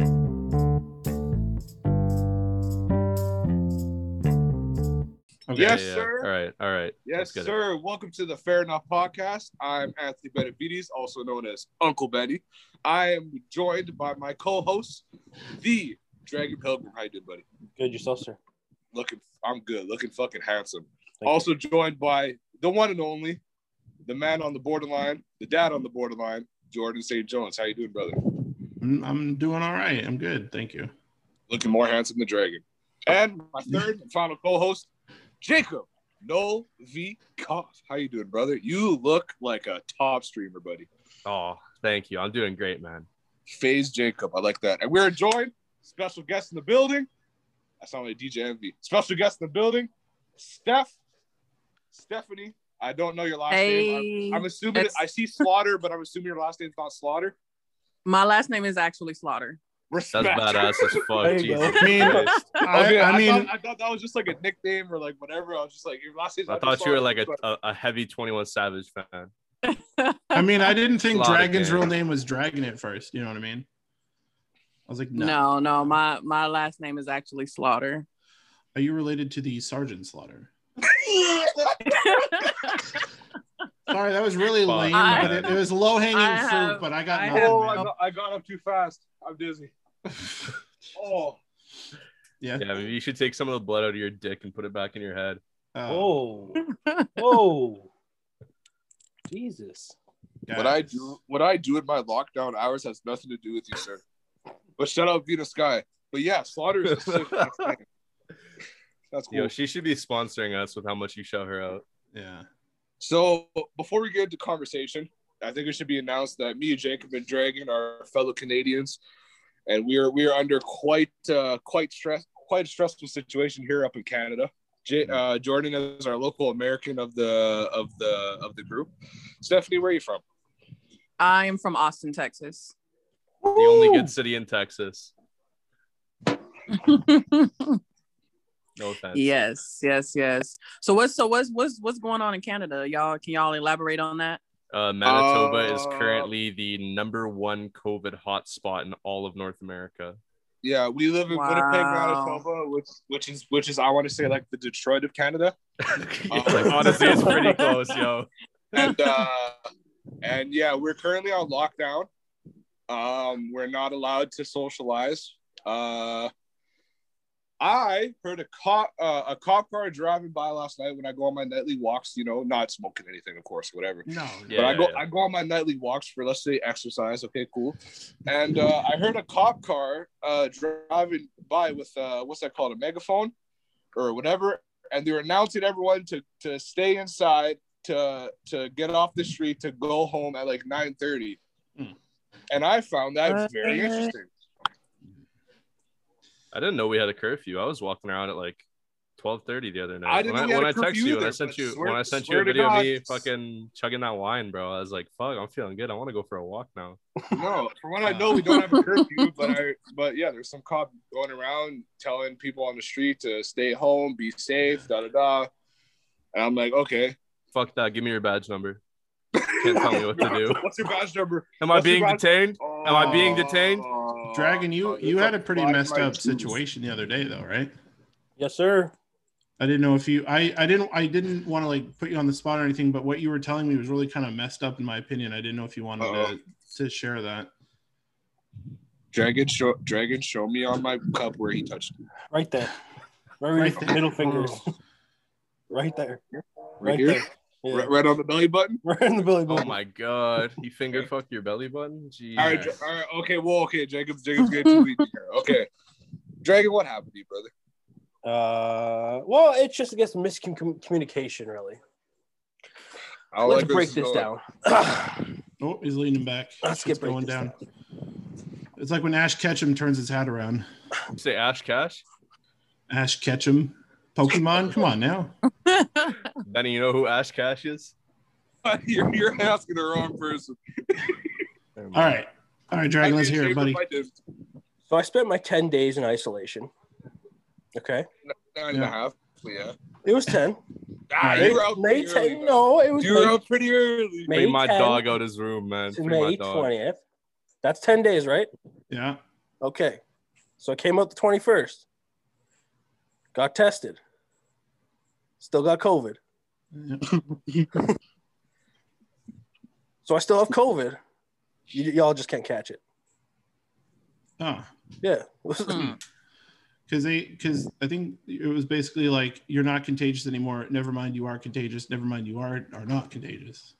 Okay. Yes, Yeah, yeah. sir. All right, all right. Yes, Let's it. sir. Welcome to the Fair Enough Podcast. I'm Anthony Benavides, also known as Uncle Benny. I am joined by my co-host, the Dragon Pilgrim. How you doing, buddy? Good yourself, sir. Looking, I'm good. Looking fucking handsome. Thank also joined by the one and only, the man on the borderline, the dad on the borderline, Jordan St. Jones. How you doing, brother? I'm, I'm doing all right. I'm good. Thank you. Looking more handsome than Dragon. And my third and final co-host, Jacob No V Koff. How you doing, brother? You look like a top streamer, buddy. Oh, thank you. I'm doing great, man. FaZe Jacob. I like that. And we're joined, special guest in the building. I sound like DJ Envy. Special guest in the building, Steph, Stephanie. I don't know your last name. I'm, I'm assuming it's- I see Slaughter, but I'm assuming your last name's not Slaughter. My last name is actually Slaughter. Respect. That's badass as fuck. There you go. Jesus I mean, I, Okay, I I, mean, thought, I thought that was just like a nickname or like whatever. I was just like, your last name's I thought you were like a, a, a heavy 21 Savage fan. I mean, I didn't think Slaughter Dragon's King. real name was Dragon at first. You know what I mean? I was like, no. No. no, my my last name is actually Slaughter. Are you related to the Sergeant Slaughter? Sorry, that was really Fuck, lame. I- but it, it was low hanging fruit, have- but I got I have Oh. I got, I got up too fast. I'm dizzy. Oh, yeah. Yeah, maybe you should take some of the blood out of your dick and put it back in your head. Uh, Whoa. Whoa. Jesus. what I do, what I do in my lockdown hours has nothing to do with you, sir. But shout out Vita Sky. But yeah, Slaughter is a sick. That's cool. Yo, she should be sponsoring us with how much you shout her out. Yeah. So before we get into conversation, I think it should be announced that me, and Jacob, and Dragon are fellow Canadians, and we are we are under quite uh, quite stress quite a stressful situation here up in Canada. J- uh, Jordan is our local American of the of the of the group. Stephanie, where are you from? I am from Austin, Texas. The only good city in Texas. No offense. yes, yes, yes. So what's so what's what's what's going on in Canada? Y'all can y'all elaborate on that? Uh, Manitoba is Uh, currently the number one COVID hotspot in all of North America. Yeah, we live in Winnipeg, Manitoba, which which is which is I want to say like the Detroit of Canada. like, honestly, it's pretty close, yo. and uh and yeah we're currently on lockdown um we're not allowed to socialize uh i heard a cop uh, a cop car driving by last night when i go on my nightly walks you know not smoking anything of course whatever No. Yeah. but I go I go on my nightly walks for let's say exercise. Okay, cool. And uh, I heard a cop car uh, driving by with uh, what's that called a megaphone or whatever, and they were announcing everyone to to stay inside, to to get off the street, to go home at like nine thirty. Hmm. And I found that very Uh, interesting. I didn't know we had a curfew. I was walking around at like twelve thirty the other night. I didn't when I, when I text you, when I sent you, swear- when I sent you a video of me fucking chugging that wine, bro, I was like, "Fuck, I'm feeling good. I want to go for a walk now." No, from what I know, we don't have a curfew, but I but yeah, there's some cop going around telling people on the street to stay home, be safe, da da da. And I'm like, okay. Fuck that. Give me your badge number. Can't tell me what to do. What's your badge number? Am I What's your being badge- detained? Am I being detained? Oh. Oh, Dragon, you oh, you had a pretty messed up twos. situation the other day, though, right? Yes, sir. I didn't know if you I I didn't I didn't want to like put you on the spot or anything, but what you were telling me was really kind of messed up in my opinion. I didn't know if you wanted Uh-oh. to, to share that. Dragon, show Dragon, show me on my cup where he touched me. Oh. Right there. Right, Right there. there. Middle fingers. right there. Right, Right, here, there. Yeah. right, right on the belly button. Right on the belly button. Oh my god. You finger fucked your belly button? Jeez. All right, all right, okay, well, okay, Jacob, Jacob's getting too lead here. Okay, Dragon, what happened to you, brother? Uh, well, it's just I guess miscommunication, really. I Let's like break is this down. Oh, he's leaning back. Let's Shit's get going this down. It's like when Ash Ketchum turns his hat around. You say Ash Cash? Ash Ketchum, Pokemon. Come on now. Benny, you know who Ash Cash is? you're, you're asking the wrong person. All right, all right, Dragon. Let's hear it, buddy. if I didn't. So I spent my 10 days in isolation. Okay. Nine and a Yeah. half. Yeah. It was 10. Ah, May- you were out May 10. early. No, it was You were May, out pretty early. May Free my 10 dog out his room, man. to my May dog. 20th. That's 10 days, right? Yeah. Okay. So I came up the 21st. Got tested. Still got COVID. So I still have COVID. Y- y'all just can't catch it. Oh, Yeah. Hmm. because they because I think it was basically like you're not contagious anymore. Never mind, you are contagious. Never mind, you are are not contagious.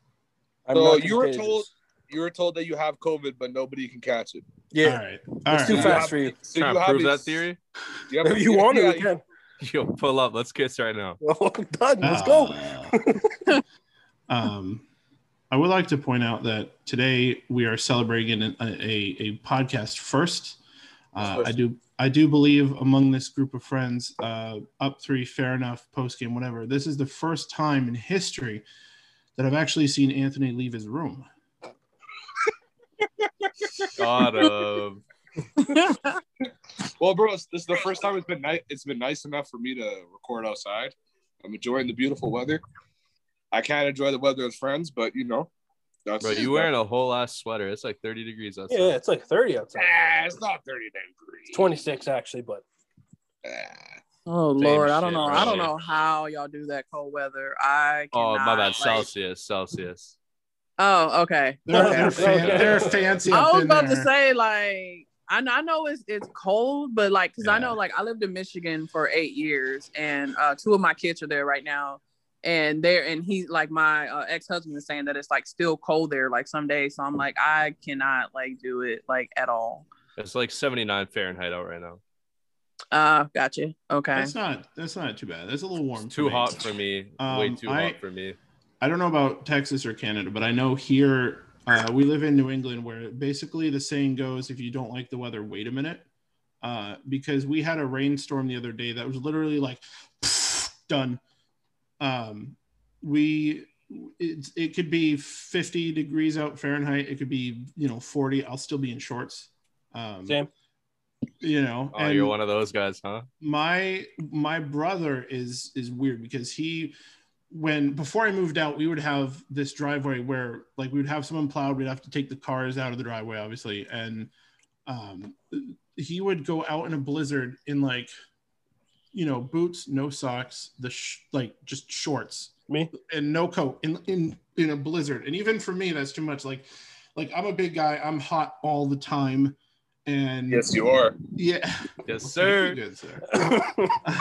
I'm So not you were contagious. told you were told that you have COVID, but nobody can catch it. Yeah. All right. All It's right. too You fast have- for you. So Trying you to have prove that ex- theory? Yeah, If you want yeah, to, we can. Yo, pull up. Let's kiss right now. Well, I'm done. Let's go. Um, I would like to point out that today we are celebrating a, a, a podcast first. Uh, I do I do believe among this group of friends, uh, up three, fair enough, post game, whatever. This is the first time in history that I've actually seen Anthony leave his room. God of. Well, bro, this is the first time it's been nice. It's been nice enough for me to record outside. I'm enjoying the beautiful weather. I can't enjoy the weather with friends, but you know, that's Bro, you wearing a whole ass sweater. It's like 30 degrees outside. Yeah, it's like 30 outside. Ah, it's not 30 degrees. It's 26 actually, but Ah. Oh Famous Lord, I don't know. bro. I don't know how y'all do that cold weather. I Oh, cannot, my bad. like- Celsius. Celsius. Oh, okay. They're, Okay. they're, fan- they're fancy. I was in about to say like I know, I know it's it's cold, but like because I know like I lived in Michigan for eight years, and uh, two of my kids are there right now, and they're and he like my uh, ex husband is saying that it's like still cold there like some days, so I'm like I cannot like do it like at all. It's like 79 Fahrenheit out right now. Uh, gotcha. Okay. That's not that's not too bad. That's a little warm. It's too me. hot for me. Way Um, too I- hot for me. I don't know about Texas or Canada, but I know here uh, we live in New England where basically the saying goes, if you don't like the weather, wait a minute. Uh, because we had a rainstorm the other day that was literally like done. Um, we it, it could be 50 degrees out Fahrenheit. It could be, you know, 40. I'll still be in shorts. Um, Sam. you know, Oh, you're one of those guys, huh? my my brother is is weird because he when before I moved out, we would have this driveway where like we would have someone plowed, we'd have to take the cars out of the driveway, obviously, and um, he would go out in a blizzard in like you know boots, no socks, the sh- like just shorts me. and no coat in in in a blizzard, and even for me, that's too much. Like like I'm a big guy, I'm hot all the time, and Yes, you are. yeah, Yes, sir. good sir.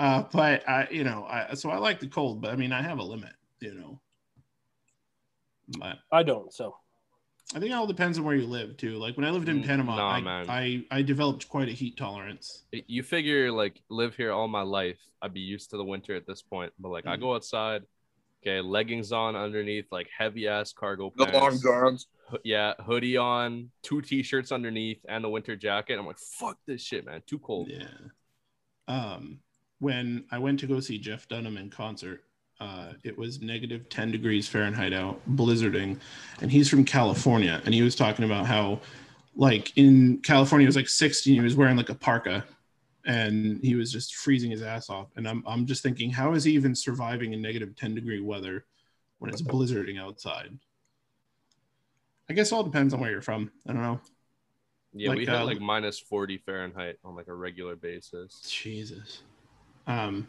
Uh, but I, you know, I so I like the cold, but I mean, I have a limit, you know. But I don't. So I think it all depends on where you live too. Like when I lived in Mm, Panama, nah, I, man. I I developed quite a heat tolerance. You figure like live here all my life. I'd be used to the winter at this point. But like I Mm. go outside, okay, leggings on underneath, like heavy ass cargo pants, The pants. long johns. Yeah, hoodie on, two t-shirts underneath, and the winter jacket. I'm like, fuck this shit, man. Too cold. Yeah. Um, when I went to go see Jeff Dunham in concert, uh, it was negative 10 degrees Fahrenheit out, blizzarding, and he's from California. And he was talking about how, like, in California, it was like 60, he was wearing like a parka and he was just freezing his ass off. And I'm, I'm just thinking, how is he even surviving in negative 10 degree weather when it's blizzarding outside? I guess it all depends on where you're from. I don't know. Yeah, we Like, hit uh, like minus 40 Fahrenheit on like a regular basis. Jesus. Um,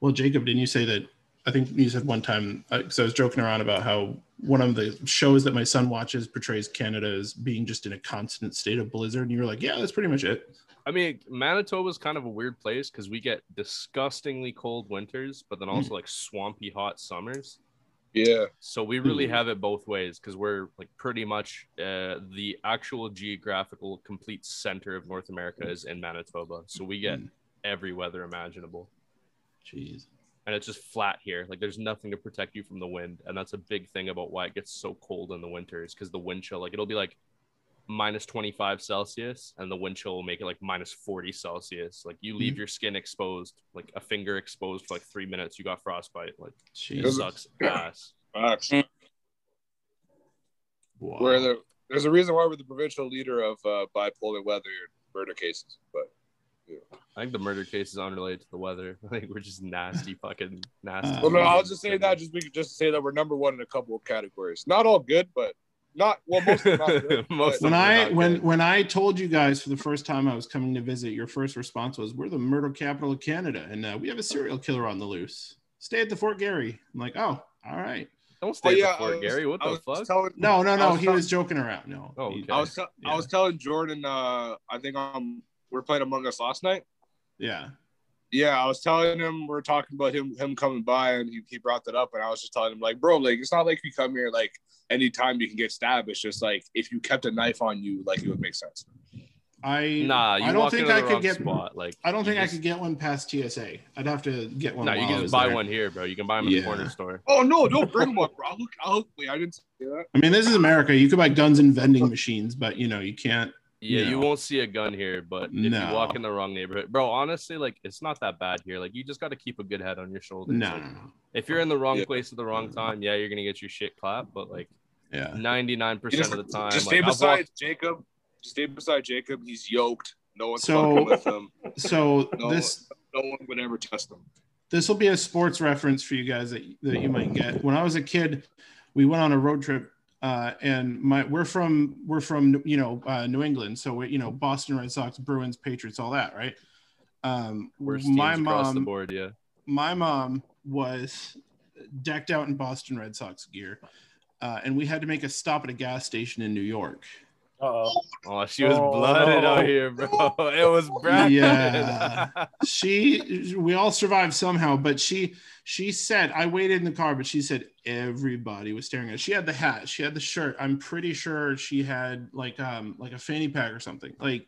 well, Jacob, didn't you say that? I think you said one time because I was joking around about how one of the shows that my son watches portrays Canada as being just in a constant state of blizzard, and you were like, "Yeah, that's pretty much it." I mean, Manitoba's kind of a weird place because we get disgustingly cold winters, but then also like swampy hot summers. Yeah. So we really Hmm. have it both ways because we're like pretty much uh, the actual geographical complete center of North America is in Manitoba. So we get Hmm. Every weather imaginable. Jeez. And it's just flat here. Like there's nothing to protect you from the wind. And that's a big thing about why it gets so cold in the winters because the wind chill, like it'll be like minus 25 Celsius and the wind chill will make it like minus 40 Celsius. Like you leave your skin exposed, like a finger exposed for like three minutes, you got frostbite. Like it Jeez. It- sucks ass. Facts. Wow. We're the there's a reason why we're the provincial leader of uh, bipolar weather murder cases. But I think the murder case is unrelated to the weather. I think we're just nasty, fucking nasty. Well, no, I'll just say that just be, just to say that we're number one in a couple of categories. Not all good, but Not well, most of them not good, Most when I not when good. when I told you guys for the first time I was coming to visit, your first response was, "We're the murder capital of Canada, and uh, we have a serial killer on the loose. Stay at the Fort Garry." I'm like, "Oh, all right." Don't stay Oh, at yeah, the Fort was- Garry. What I the fuck? telling- No, no, no. was He tell- was joking around. No. Oh, okay. I was te- Yeah. I was telling Jordan. Uh, I think um, we are playing Among Us last night. yeah. Yeah, I was telling him we are talking about him him coming by, and he, he brought that up, and I was just telling him like, bro, like it's not like you come here like anytime you can get stabbed. It's just like if you kept a knife on you, like it would make sense. I Nah, you I don't think I could get. spot. Like I don't you think I could get one past TSA. I'd have to get one. No, you can just buy there. one here, bro. You can buy them in Yeah. the corner store. Oh no, don't bring him up, bro. Look, I'll, wait, I didn't say that. I mean, this is America. You could buy guns in vending machines, but you know you can't. Yeah, you won't see a gun here, but if No. you walk in the wrong neighborhood, bro, honestly, like it's not that bad here. Like you just got to keep a good head on your shoulders. No, Like, no, no. If you're in the wrong Yeah. place at the wrong time, yeah, you're gonna get your shit clapped. But like Yeah. 99 percent Just, of the time, just like, stay I've beside walked- Jacob. Just stay beside Jacob. He's yoked. No one's So- fucking with him. So No. this No one would ever test him. this will be a sports reference for you guys that, that you might get. When I was a kid, we went on a road trip, uh, and my we're from we're from you know uh, New England, so we you know Boston Red Sox, Bruins, Patriots, all that, right? Um, my teams across the mom, board. Yeah, my mom was decked out in Boston Red Sox gear, uh, and we had to make a stop at a gas station in New York. Uh-oh. oh, she was Oh, blooded no. out here, bro. It was Brad. Yeah. she we all survived somehow but she she said i waited in the car but she said everybody was staring at her she had the hat she had the shirt i'm pretty sure she had like um like a fanny pack or something like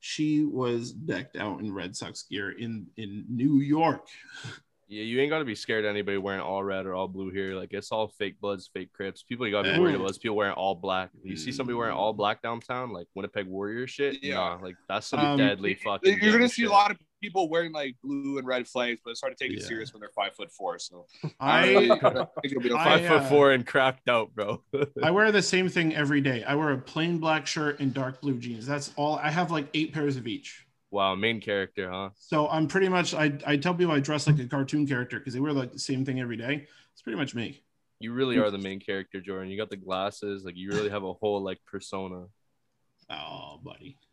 she was decked out in red sox gear in in new york Yeah, you ain't gotta be scared of anybody wearing all red or all blue here. Like it's all fake bloods, fake crips. People you gotta be worried Mm. about is people wearing all black. If you see somebody wearing all black downtown, like Winnipeg Warrior shit, Yeah. nah, like that's some Um, deadly fucking. You're gonna gang see a lot of people wearing like blue and red flags, but it's hard to take it Yeah. serious when they're five foot four. So i I think it'll be I, five okay. foot uh, four and cracked out, bro. i wear the same thing every day i wear a plain black shirt and dark blue jeans that's all i have like eight pairs of each wow, main character, huh? So I'm pretty much I, I tell people I dress like a cartoon character because they wear like the same thing every day. It's pretty much me. You really are the main character, Jordan. You got the glasses, like you really have a whole like persona. Oh, buddy.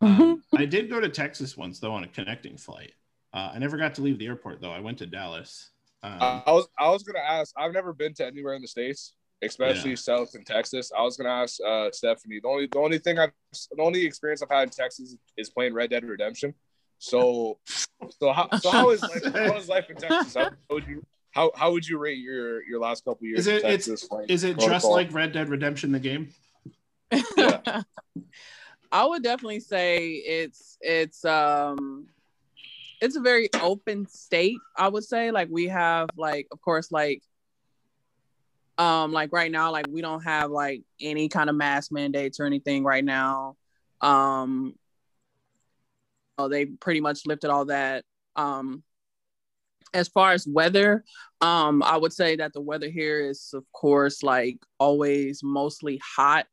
Um, I did go to Texas once though on a connecting flight. Uh, I never got to leave the airport though. I went to Dallas. Um, I was I was gonna ask. I've never been to anywhere in the states, especially Yeah. South and Texas. I was gonna ask uh, Stephanie. The only the only thing I've the only experience I've had in Texas is playing Red Dead Redemption. So so how so how is life, how is life in Texas? How would you how, how would you rate your your last couple years Is it- in it's- Texas? playing is it just protocol? like Red Dead Redemption the game? Yeah. I would definitely say it's it's um it's a very open state, I would say. Like we have like of course like um like right now like we don't have like any kind of mask mandates or anything right now. Um oh they pretty much lifted all that. Um as far as weather, um, I would say that the weather here is, of course, like always mostly hot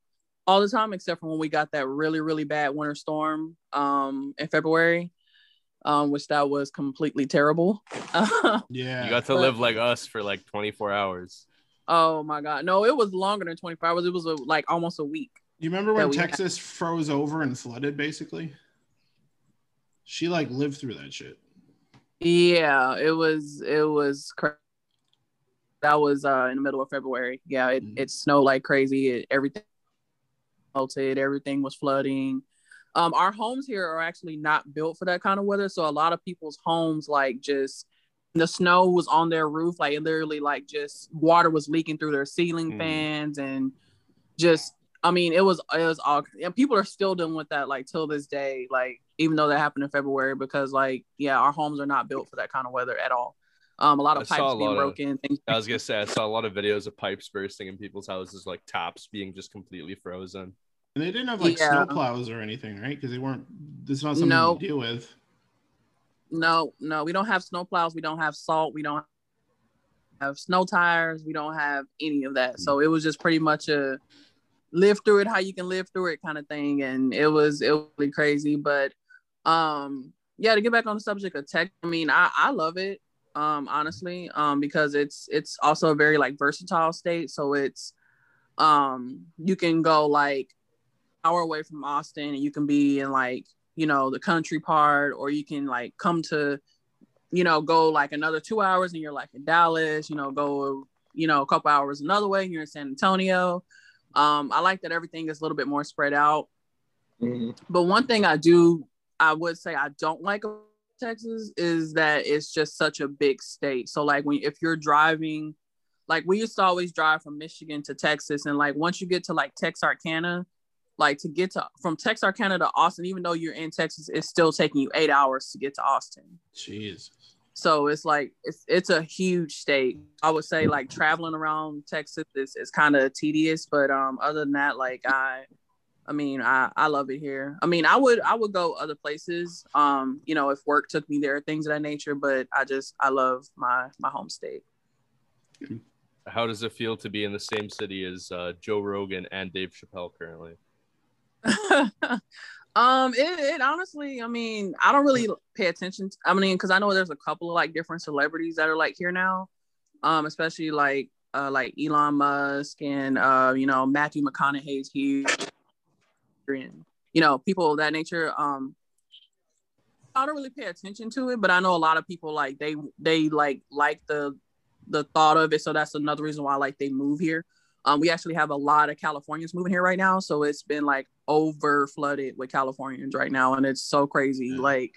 all the time, except for when we got that really, really bad winter storm um, in February, um, which that was completely terrible. Yeah. You got to live like us for like 24 hours. Oh my God. No, it was longer than 24 hours. It was a, like almost a week. you remember when we had- Texas froze over and flooded basically? She like lived through that shit. Yeah, it was, it was crazy. That was uh, in the middle of February. Yeah, it, Mhm. it snowed like crazy. It, everything melted. Everything was flooding. Um, our homes here are actually not built for that kind of weather. So a lot of people's homes, like just the snow was on their roof, like it literally like just water was leaking through their ceiling Hmm. fans and just I mean it was it was all and people are still dealing with that like till this day, like even though that happened in February because like yeah, our homes are not built for that kind of weather at all. Um, a lot of saw pipes a being of- broken, things. I was gonna say I saw a lot of videos of pipes bursting in people's houses, like taps being just completely frozen. And they didn't have like Yeah. snow plows or anything, right? Because they weren't. This is not something No. to deal with. No, no, we don't have snow plows. We don't have salt. We don't have snow tires. We don't have any of that. So it was just pretty much a live through it how you can live through it kind of thing. And it was it was really crazy. But um yeah, to get back on the subject of tech, I mean, I, I love it, um, honestly, um, because it's it's also a very like versatile state. So it's Um, you can go like hour away from Austin and you can be in like, you know, the country part, or you can like come to, you know, go like another two hours and you're like in Dallas, you know, go, you know, a couple hours another way and you're in San Antonio. Um, I like that everything is a little bit more spread out. Mhm. But one thing I do, I would say I don't like Texas is that it's just such a big state. So like when if you're driving, like we used to always drive from Michigan to Texas, and like once you get to like Texarkana, like to get to from Texarkana to Austin, even though you're in Texas, it's still taking you eight hours to get to Austin. Jeez. So it's like it's it's a huge state. I would say like traveling around Texas is, is kind of tedious, but um other than that, like I I mean I, I love it here. I mean I would I would go other places, um, you know, if work took me there, things of that nature, but I just I love my my home state. How does it feel to be in the same city as uh, Joe Rogan and Dave Chappelle currently? um it, it honestly i mean i don't really pay attention to, i mean because i know there's a couple of like different celebrities that are like here now. Um especially like uh like elon musk and uh you know matthew mcconaughey's here and you know people of that nature. Um i don't really pay attention to it but i know a lot of people like they they like like the the thought of it. So that's another reason why like they move here um, we actually have a lot of Californians moving here right now, so it's been like over flooded with Californians right now, and it's so crazy, Yeah. like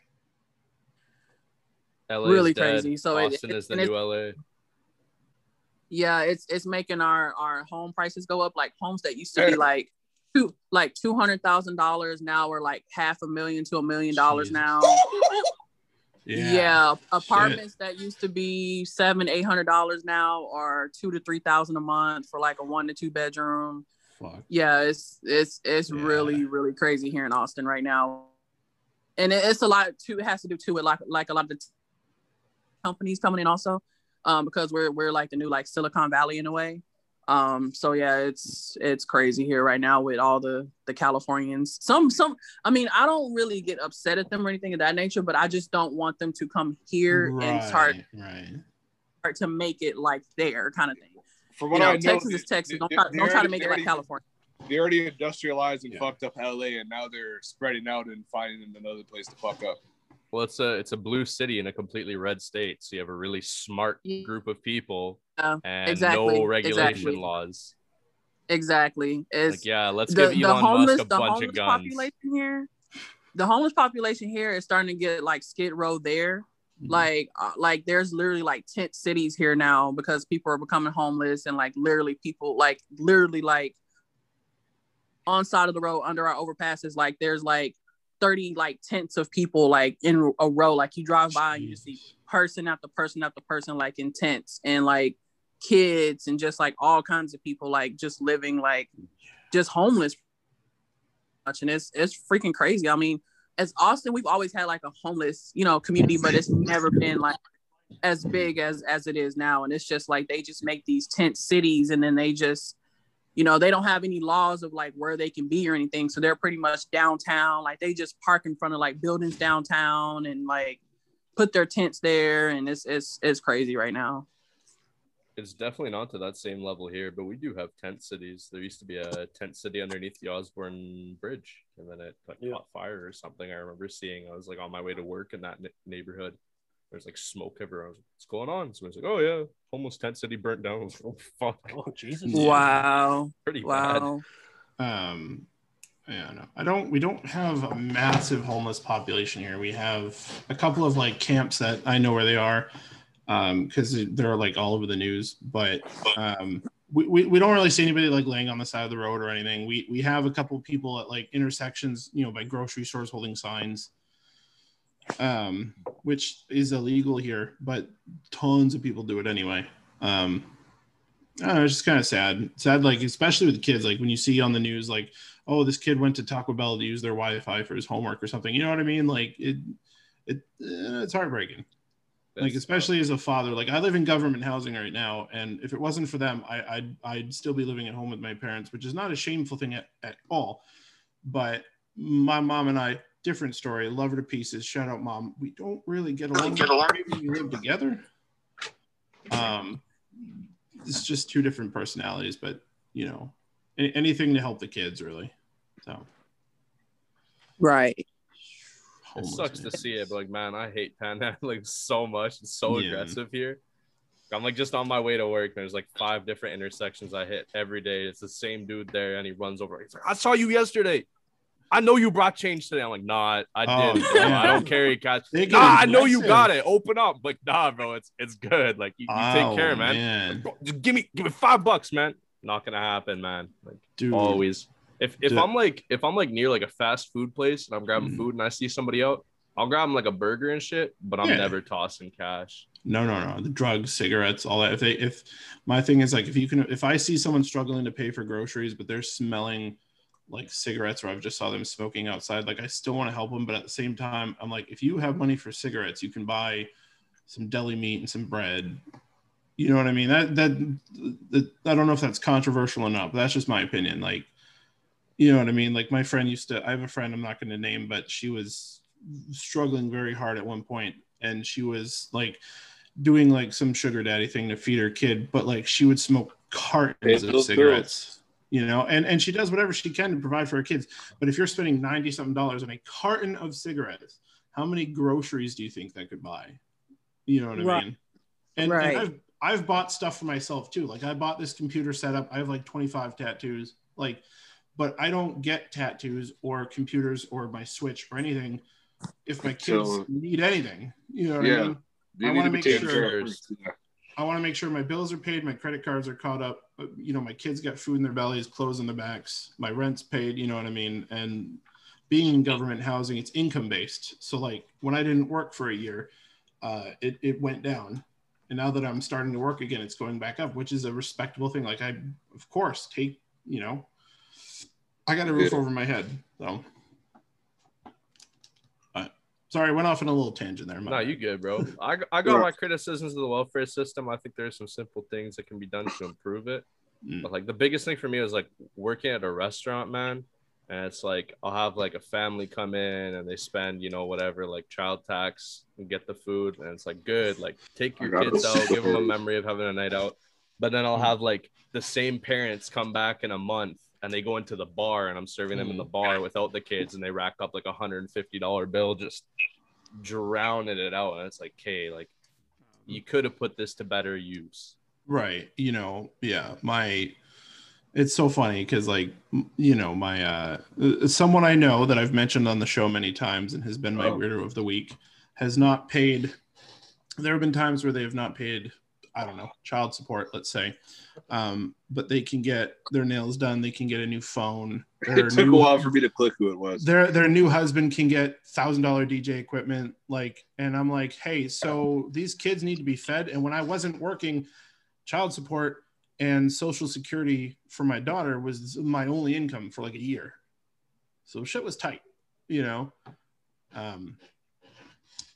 LA Really crazy. So it- Austin it- is the new LA. yeah, it's it's making our our home prices go up. Like homes that used to be like two like two hundred thousand dollars now are like half a million to a million dollars now. Yeah. Yeah. apartments that used to be seven eight hundred dollars now are two to three thousand a month for like a one to two bedroom. Fuck. yeah it's it's it's Yeah. really really crazy here in austin right now and it- it's a lot too it has to do too with like like a lot of the t- companies coming in also um because we're we're like the new like silicon valley in a way um so yeah it's it's crazy here right now with all the the californians some some i mean i don't really get upset at them or anything of that nature but i just don't want them to come here and start, Right. start to make it like there kind of thing From you know I know, texas they- is texas they- don't they- try, they don't try to make they it like already- california They already industrialized and Yeah. fucked up LA, and now they're spreading out and finding another place to fuck up. Well, it's a it's a blue city in a completely red state, so you have a really smart group of people Yeah, and exactly, no regulation exactly. laws. exactly it's Like, yeah, let's the, give the Elon homeless Musk a the bunch of guns. population here the homeless population here is starting to get like skid row there Mhm. like uh, like there's literally like tent cities here now because people are becoming homeless and like literally people like literally like on side of the road under our overpasses like there's like 30 like tents of people like in a row like you drive by and you see person after person after person like in tents and like kids and just like all kinds of people like just living like just homeless. Much and it's it's freaking crazy. I mean as austin we've always had like a homeless you know community but it's never been like as big as as it is now. And it's just like they just make these tent cities and then they just you know they don't have any laws of like where they can be or anything. So they're pretty much downtown. Like they just park in front of like buildings downtown and like put their tents there. And it's it's it's crazy right now It's definitely not to that same level here, but we do have tent cities. There used to be a tent city underneath the Osborne Bridge, and then it like Yeah. caught fire or something. I remember seeing. I was like on my way to work in that ne- neighborhood. There's like smoke everywhere. I was like, "What's going on?" Someone's like, "Oh yeah, homeless tent city burnt down." I was like, "Oh fuck, Oh Jesus! Wow pretty bad." wow um yeah no i don't we don't have a massive homeless population here we have a couple of like camps that i know where they are um because they're like all over the news but um we, we, we don't really see anybody like laying on the side of the road or anything we we have a couple people at like intersections you know by grocery stores holding signs um which is illegal here but tons of people do it anyway um I don't know, it's just kind of sad. Sad, like especially with kids, like when you see on the news, like, oh, this kid went to Taco Bell to use their Wi-Fi for his homework or something. You know what I mean? Like it, it, eh, it's heartbreaking. Like especially as a father, like I live in government housing right now, and if it wasn't for them, I, I'd I'd still be living at home with my parents, which is not a shameful thing at, at all. But my mom and I, different story. Love her to pieces. Shout out, mom. We don't really get along. Get along. Maybe we live together. Um, it's just two different personalities, but you know, a- anything to help the kids, really. So Right. It sucks man. to see it, but like, man, I hate panhandling so much. It's so Yeah. aggressive here. I'm like just on my way to work. There's like five different intersections I hit every day. It's the same dude there, and he runs over. He's like, "I saw you yesterday. I know you brought change today." I'm like, "Nah, I Oh, did. bro. yeah. I don't carry cash." Nah, I know you got it. Open up. Like, nah, bro, it's it's good. Like, you, you take Oh, care, man. Bro, just give me give me five bucks, man. Not gonna happen, man. Like Dude, always. If if Dude. I'm like if I'm like near like a fast food place and I'm grabbing Mhm. food and I see somebody out, I'll grab them like a burger and shit, but I'm Yeah. never tossing cash. No, no, no. The drugs, cigarettes, all that. If they, if my thing is like, if you can, if I see someone struggling to pay for groceries, but they're smelling like cigarettes, or I've just saw them smoking outside, like I still want to help them, but at the same time, I'm like, if you have money for cigarettes, you can buy some deli meat and some bread. You know what I mean? That that, that I don't know if that's controversial or not, but that's just my opinion. Like, you know what I mean? Like my friend used to. I have a friend I'm not going to name, but she was struggling very hard at one point, and she was like doing like some sugar daddy thing to feed her kid, but like she would smoke cartons of those cigarettes, you know, and and she does whatever she can to provide for her kids. But if you're spending ninety something dollars on a carton of cigarettes, how many groceries do you think that could buy? You know what I mean? And, Right. and I've I've bought stuff for myself too. Like I bought this computer setup. I have like 25 tattoos. Like, but I don't get tattoos or computers or my Switch or anything if my kids So- need anything. You know what Yeah. I mean? You I wanna make sure- care of first, yeah. I want to make sure my bills are paid, my credit cards are caught up. uh, You know, my kids got food in their bellies, clothes on their backs, my rent's paid. You know what I mean? And being in government housing, it's income based. So like when I didn't work for a year, uh, it it went down, and now that I'm starting to work again, it's going back up, which is a respectable thing. Like I, of course, take you know, I got a roof Yeah. over my head. So, but sorry, I went off on a little tangent there. No, bad. you good, bro. I, I got my criticisms of the welfare system. I think there's some simple things that can be done to improve it. Mm. But like the biggest thing for me is like working at a restaurant, man. And it's like I'll have like a family come in and they spend, you know, whatever, like child tax and get the food. And it's like good, like take your kids it. out, give them a memory of having a night out. But then I'll have like the same parents come back in a month and they go into the bar and I'm serving them in Mm. the bar without the kids and they rack up like a hundred and fifty dollar bill just drowning it out. And it's like, okay, like you could have put this to better use. right you know yeah my it's so funny because like you know my uh uh, someone i know that i've mentioned on the show many times and has been my Oh. weirdo of the week has not paid there have been times where they have not paid i don't know child support let's say um but they can get their nails done they can get a new phone It took a while for me to click who it was. their their new husband can get thousand dollar DJ equipment, like, and I'm like, hey, so these kids need to be fed. And when I wasn't working, child support and social security for my daughter was my only income for like a year. So shit was tight, you know. Um,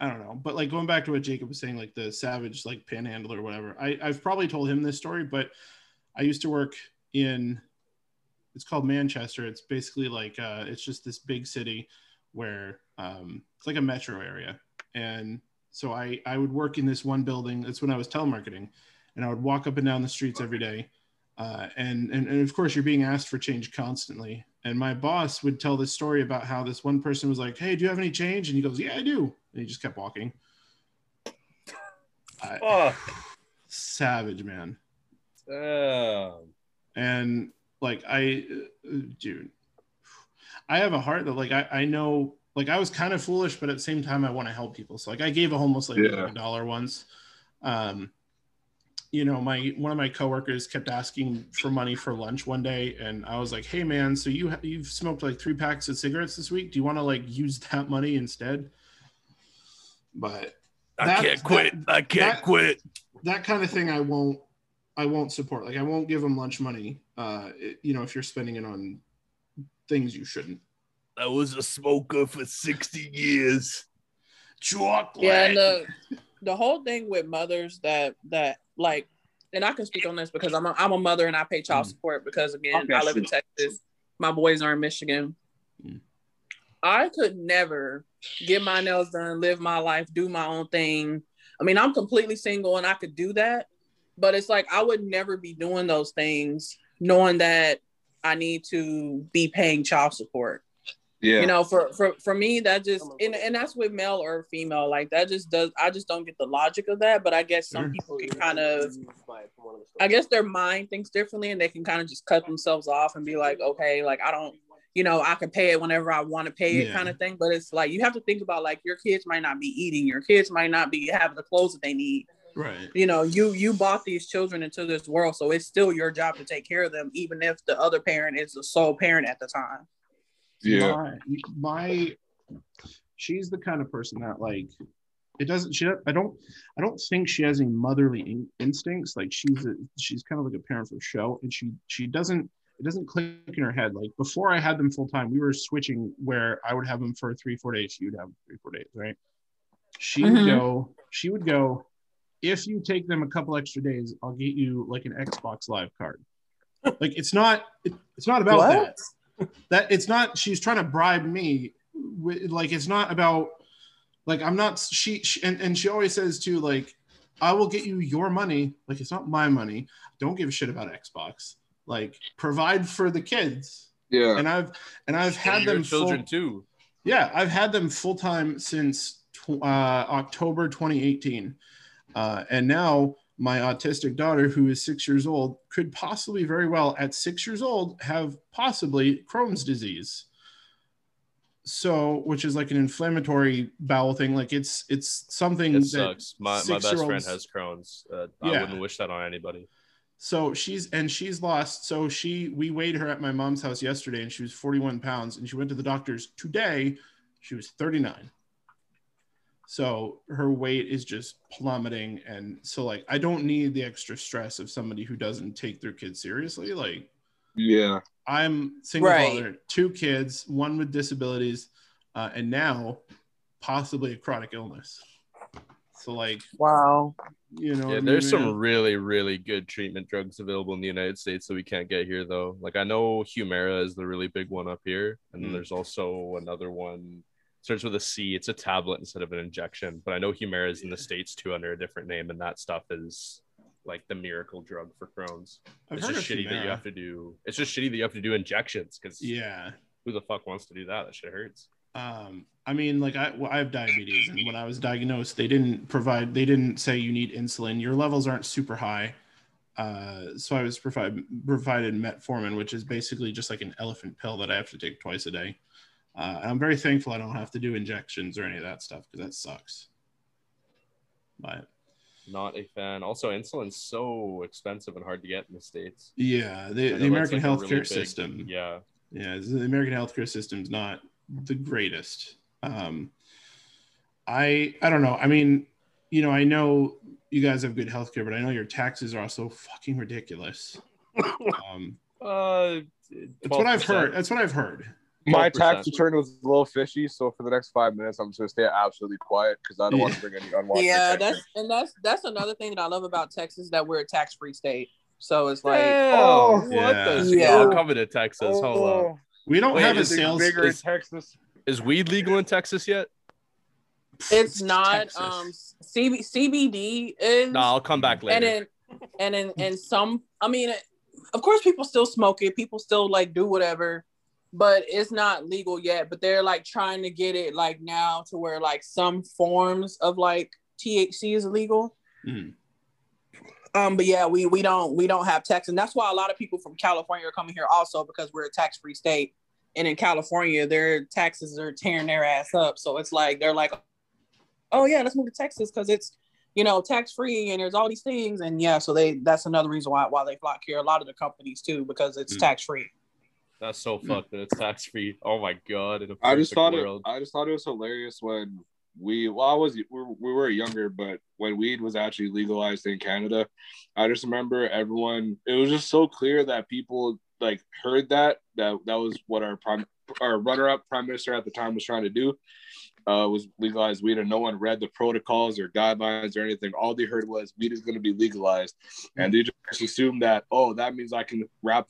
I don't know, but like going back to what Jacob was saying, like the savage, like panhandler or whatever. I, I've probably told him this story, but I used to work in it's called Manchester. It's basically like uh, it's just this big city where um, it's like a metro area, and so I I would work in this one building. That's when I was telemarketing, and I would walk up and down the streets every day, uh, and, and and of course you're being asked for change constantly. And my boss would tell this story about how this one person was like, "Hey, do you have any change?" And he goes, "Yeah, I do," and he just kept walking. I, Oh, savage man damn. and like i uh, dude i have a heart that like i, I know like i was kind of foolish but at the same time i want to help people so like i gave a homeless lady Yeah. like a dollar once um you know my one of my coworkers kept asking for money for lunch one day and i was like hey man so you ha- you've smoked like three packs of cigarettes this week do you want to like use that money instead but I can't quit. I can't that- quit. that kind of thing I won't I won't support. Like I won't give them lunch money. Uh, it- you know, if you're spending it on things you shouldn't. I was a smoker for 60 years. Chocolate. Yeah, and the the whole thing with mothers that that like, and I can speak on this because I'm a, I'm a mother and I pay child Mm. support because again I live in. Texas. My boys are in Michigan. Mm. I could never get my nails done, live my life, do my own thing. I mean, I'm completely single and I could do that, but it's like I would never be doing those things knowing that I need to be paying child support. Yeah. You know, for for for me, that just and, and that's with male or female. Like that just does. I just don't get the logic of that. But I guess some Sure. people can kind of. I guess their mind thinks differently, and they can kind of just cut themselves off and be like, okay, like I don't. You know, I can pay it whenever I want to pay it, Yeah. kind of thing. But it's like you have to think about like your kids might not be eating, your kids might not be having the clothes that they need Right. you know you you bought these children into this world so it's still your job to take care of them even if the other parent is the sole parent at the time Yeah. my, my she's the kind of person that like it doesn't she i don't i don't think she has any motherly in, instincts like she's a, she's kind of like a parent for show and she she doesn't it doesn't click in her head like before i had them full time we were switching where i would have them for three four days she would have three four days right she would Mhm. go she would go if you take them a couple extra days i'll get you like an xbox live card like it's not it, it's not about What? that that it's not she's trying to bribe me with, like it's not about like i'm not she, she and, and she always says too like i will get you your money. Like it's not my money. Don't give a shit about xbox. Like provide for the kids. Yeah. and i've and i've had And your them children full, too. yeah i've had them full-time since uh, october 2018 uh, and now my autistic daughter who is six years old could possibly very well at six years old have possibly crohn's disease so which is like an inflammatory bowel thing like it's it's something It that sucks. My, my best friend has Crohn's. Uh, I Yeah. wouldn't wish that on anybody. so she's and she's lost so she we weighed her at my mom's house yesterday and she was 41 pounds and she went to the doctor's today she was 39 so her weight is just plummeting and so like i don't need the extra stress of somebody who doesn't take their kids seriously like Yeah. i'm single Right. father two kids one with disabilities uh, and now possibly a chronic illness so like wow you know what Yeah, I there's mean, some man? really, really good treatment drugs available in the United States that we can't get here, though. Like I know Humira is the really big one up here, and then Mm. there's also another one. Starts with a C. It's a tablet instead of an injection. But I know Humira is in the states too under a different name, and that stuff is like the miracle drug for Crohn's. I've it's just shitty that you have to do. It's just shitty that you have to do injections because yeah who the fuck wants to do that? That shit hurts. um i mean like i well, i have diabetes and when i was diagnosed they didn't provide they didn't say you need insulin your levels aren't super high uh so i was provide, provided metformin which is basically just like an elephant pill that i have to take twice a day uh, and i'm very thankful i don't have to do injections or any of that stuff because that sucks. But Not a fan. Also, insulin's so expensive and hard to get in the states. yeah the, the american like, healthcare really big- system Yeah. yeah the american healthcare system's not the greatest. Um i i don't know. I mean you know i know you guys have good healthcare but i know your taxes are also fucking ridiculous. Um Uh, that's what i've heard. that's what i've heard My tax return was a little fishy, so for the next five minutes, I'm just gonna stay absolutely quiet because I don't want to bring any unwanted. yeah attention. that's and that's that's another thing that i love about texas that we're a tax-free state so it's like Oh, what yeah. the Yeah. shit? coming to Texas. Hold up. Oh, we don't Wait, have a is it sales bigger in Texas. Is weed legal in Texas yet? it's not Texas. um CB, cbd is No, I'll come back later. and then and in and some i mean of course people still smoke it people still like do whatever but it's not legal yet but they're like trying to get it like now to where like some forms of like thc is illegal Mhm. um but yeah we we don't we don't have tax and that's why a lot of people from california are coming here also because we're a tax-free state and in california their taxes are tearing their ass up so it's like they're like oh yeah let's move to texas because it's you know, tax free and there's all these things. And yeah, so they that's another reason why why they flock here. A lot of the companies too, because it's Mm. tax free. That's so fucked that it's tax free. Oh my god! I just thought world. it. I just thought it was hilarious when we. Well, I was. We were, we were younger, but when weed was actually legalized in Canada, I just remember everyone. It was just so clear that people like heard that that that was what our prime our runner up prime minister at the time was trying to do. Uh, was legalize weed, and no one read the protocols or guidelines or anything. All they heard was weed is going to be legalized, and they just assumed that oh, that means I can wrap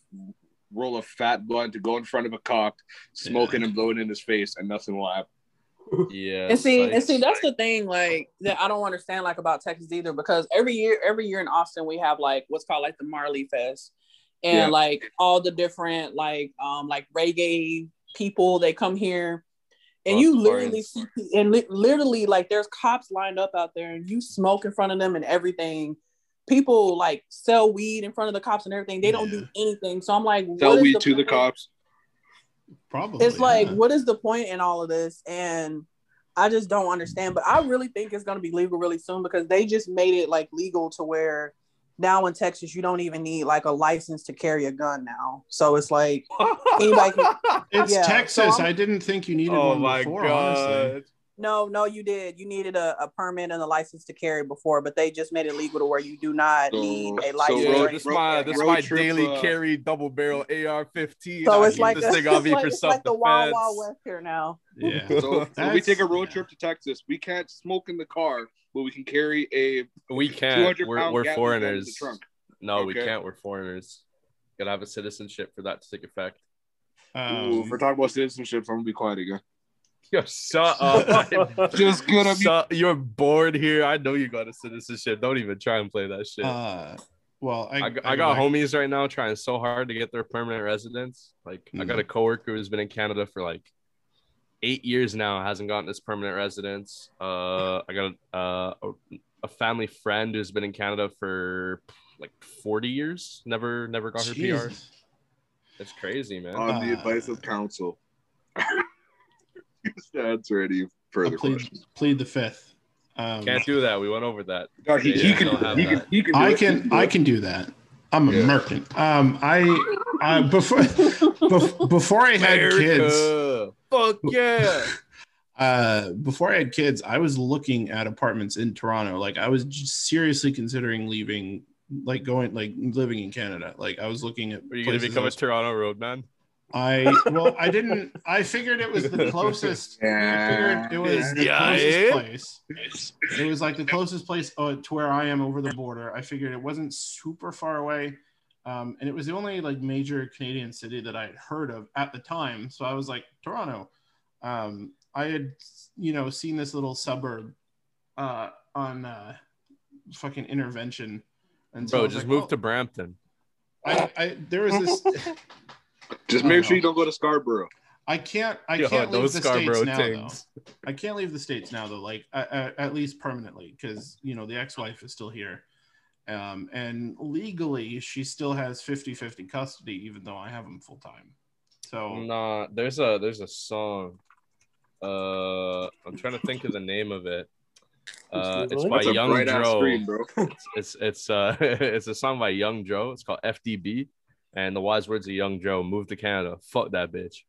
roll a fat blunt to go in front of a cop, smoking it and blowing in his face, and nothing will happen. yeah. and see, it's and see, that's the thing, like that I don't understand like about Texas either, because every year, every year in Austin we have like what's called like the Marley Fest, and Yeah. like all the different like um like reggae people they come here and Oh, you literally see and li- literally like there's cops lined up out there and you smoke in front of them and everything people like sell weed in front of the cops and everything they don't Yeah. do anything so i'm like sell what is weed the to the cops. Probably. it's like yeah. what is the point in all of this and i just don't understand but i really think it's going to be legal really soon because they just made it like legal to where now in texas you don't even need like a license to carry a gun now so it's like anybody can, It's yeah, Texas. I'm- I didn't think you needed oh one my before, god. honestly. No no you did you needed a, a permit and a license to carry before but they just made it legal to where you do not So- need a license road- Yeah, or this road- my this road my trip, daily uh, carry double barrel AR-15. so it's like, this a, thing it's like, for it's like the wild wild west here now Yeah. So, so we take a road yeah. trip to Texas. We can't smoke in the car, but we can carry a We can't. We're, we're Gatling gun in the foreigners. trunk. No, we can't. We're foreigners. Gotta have a citizenship for that to take effect. Ooh, Um, if we're talking about citizenship, I'm gonna be quiet again. Yo, shut up. Just gonna be. Shut- you're bored here. I know you got a citizenship. Don't even try and play that shit. uh, well, I, I, got- I I got back- homies right now trying so hard to get their permanent residence. Like I got a coworker who's been in Canada for like eight years now, hasn't gotten his permanent residence. Uh, I got a, uh, a, a family friend who's been in Canada for like 40 years, never never got her PR. Jesus. It's crazy, man. on the Uh, advice of counsel. to answer any I'll further plead, questions. plead the fifth. Um, Can't do that. We went over that. God, he, Yeah, he I can, don't he can, that. he can. I can. I can do that. I'm Yeah. American. Um, I, I before bef- before I had kids, Fuck yeah. uh, before I had kids, I was looking at apartments in Toronto. Like I was just seriously considering leaving, like going, like living in Canada. Like I was looking at. Are you gonna become I a was- Toronto roadman? I well, I didn't. I figured it was the closest. I figured it was the Yeah, closest eh? place. It was like the closest place uh, to where I am over the border. I figured it wasn't super far away, um, and it was the only like major Canadian city that I had heard of at the time. So I was like Toronto. Um, I had you know seen this little suburb uh, on uh, fucking intervention, and so Bro, just like, move well, to Brampton. I, I there was this. Just make no. sure you don't go to Scarborough. I can't. I Yo, can't leave the Scarborough states now, though. I can't leave the states now, though. Like uh, uh, at least permanently, because you know the ex-wife is still here, um, and legally she still has 50-50 custody, even though I have them full time. So Nah, there's a there's a song. Uh, I'm trying to think of the name of it. Uh, it's by Young bright ass Dro. screen, bro. It's it's it's uh it's a song by Young Dro. It's called FDB, and the wise words of Young Dro: "Move to Canada, fuck that bitch."